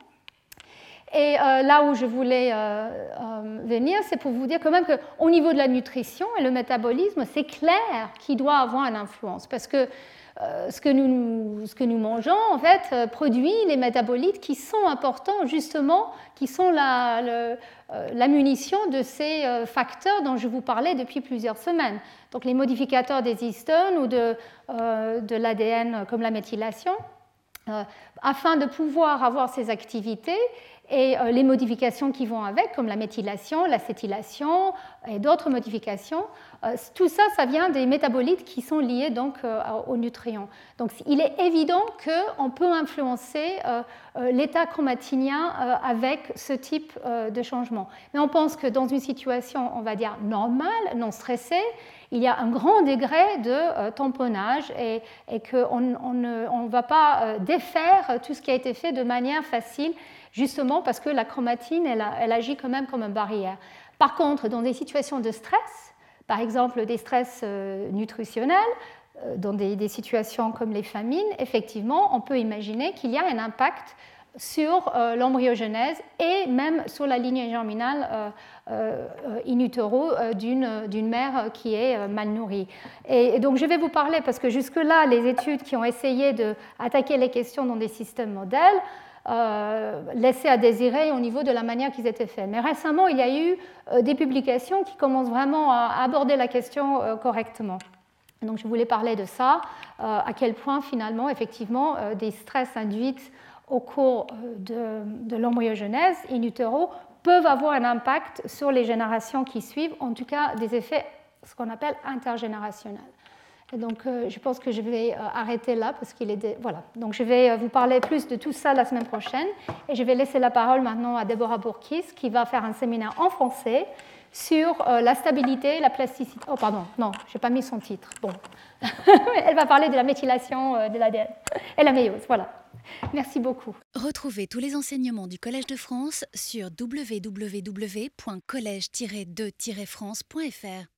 Et euh, là où je voulais euh, euh, venir, c'est pour vous dire quand même qu'au niveau de la nutrition et le métabolisme, c'est clair qu'il doit avoir une influence. Parce que ce, que nous, mangeons, en fait, produit les métabolites qui sont importants, justement, qui sont la, munition de ces facteurs dont je vous parlais depuis plusieurs semaines. Donc les modificateurs des histones ou de l'ADN comme la méthylation. afin de pouvoir avoir ces activités, et euh, les modifications qui vont avec, comme la méthylation, l'acétylation et d'autres modifications, euh, tout ça, ça vient des métabolites qui sont liés donc euh, aux nutriments. Donc il est évident qu'on peut influencer l'état chromatinien avec ce type de changement. Mais on pense que dans une situation, on va dire normale, non stressée, il y a un grand degré de tamponnage et, et qu'on ne va pas défaire tout ce qui a été fait de manière facile justement parce que la chromatine, elle, agit quand même comme une barrière. Par contre, dans des situations de stress, par exemple des stress euh, nutritionnels, euh, dans des, situations comme les famines, effectivement, on peut imaginer qu'il y a un impact sur l'embryogenèse et même sur la lignée germinale in utero d'une mère qui est mal nourrie. Et, donc je vais vous parler, parce que jusque-là, les études qui ont essayé d'attaquer les questions dans des systèmes modèles, euh, laissé à désirer au niveau de la manière qu'ils étaient faits. Mais récemment, il y a eu euh, des publications qui commencent vraiment à aborder la question euh, correctement. Donc je voulais parler de ça, à quel point finalement, effectivement, des stress induits au cours de, de l'embryogenèse in utero peuvent avoir un impact sur les générations qui suivent, en tout cas des effets, ce qu'on appelle intergénérationnels donc, euh, je pense que je vais euh, arrêter là parce qu'il est. Voilà. Donc, je vais euh, vous parler plus de tout ça la semaine prochaine. Et je vais laisser la parole maintenant à Deborah Bourkis qui va faire un séminaire en français sur la stabilité, la plasticité. Oh, pardon, non, je n'ai pas mis son titre. Bon. Elle va parler de la méthylation de l'ADN et la méiose. Voilà. Merci beaucoup. Retrouvez tous les enseignements du Collège de France sur www.collège-2-france.fr.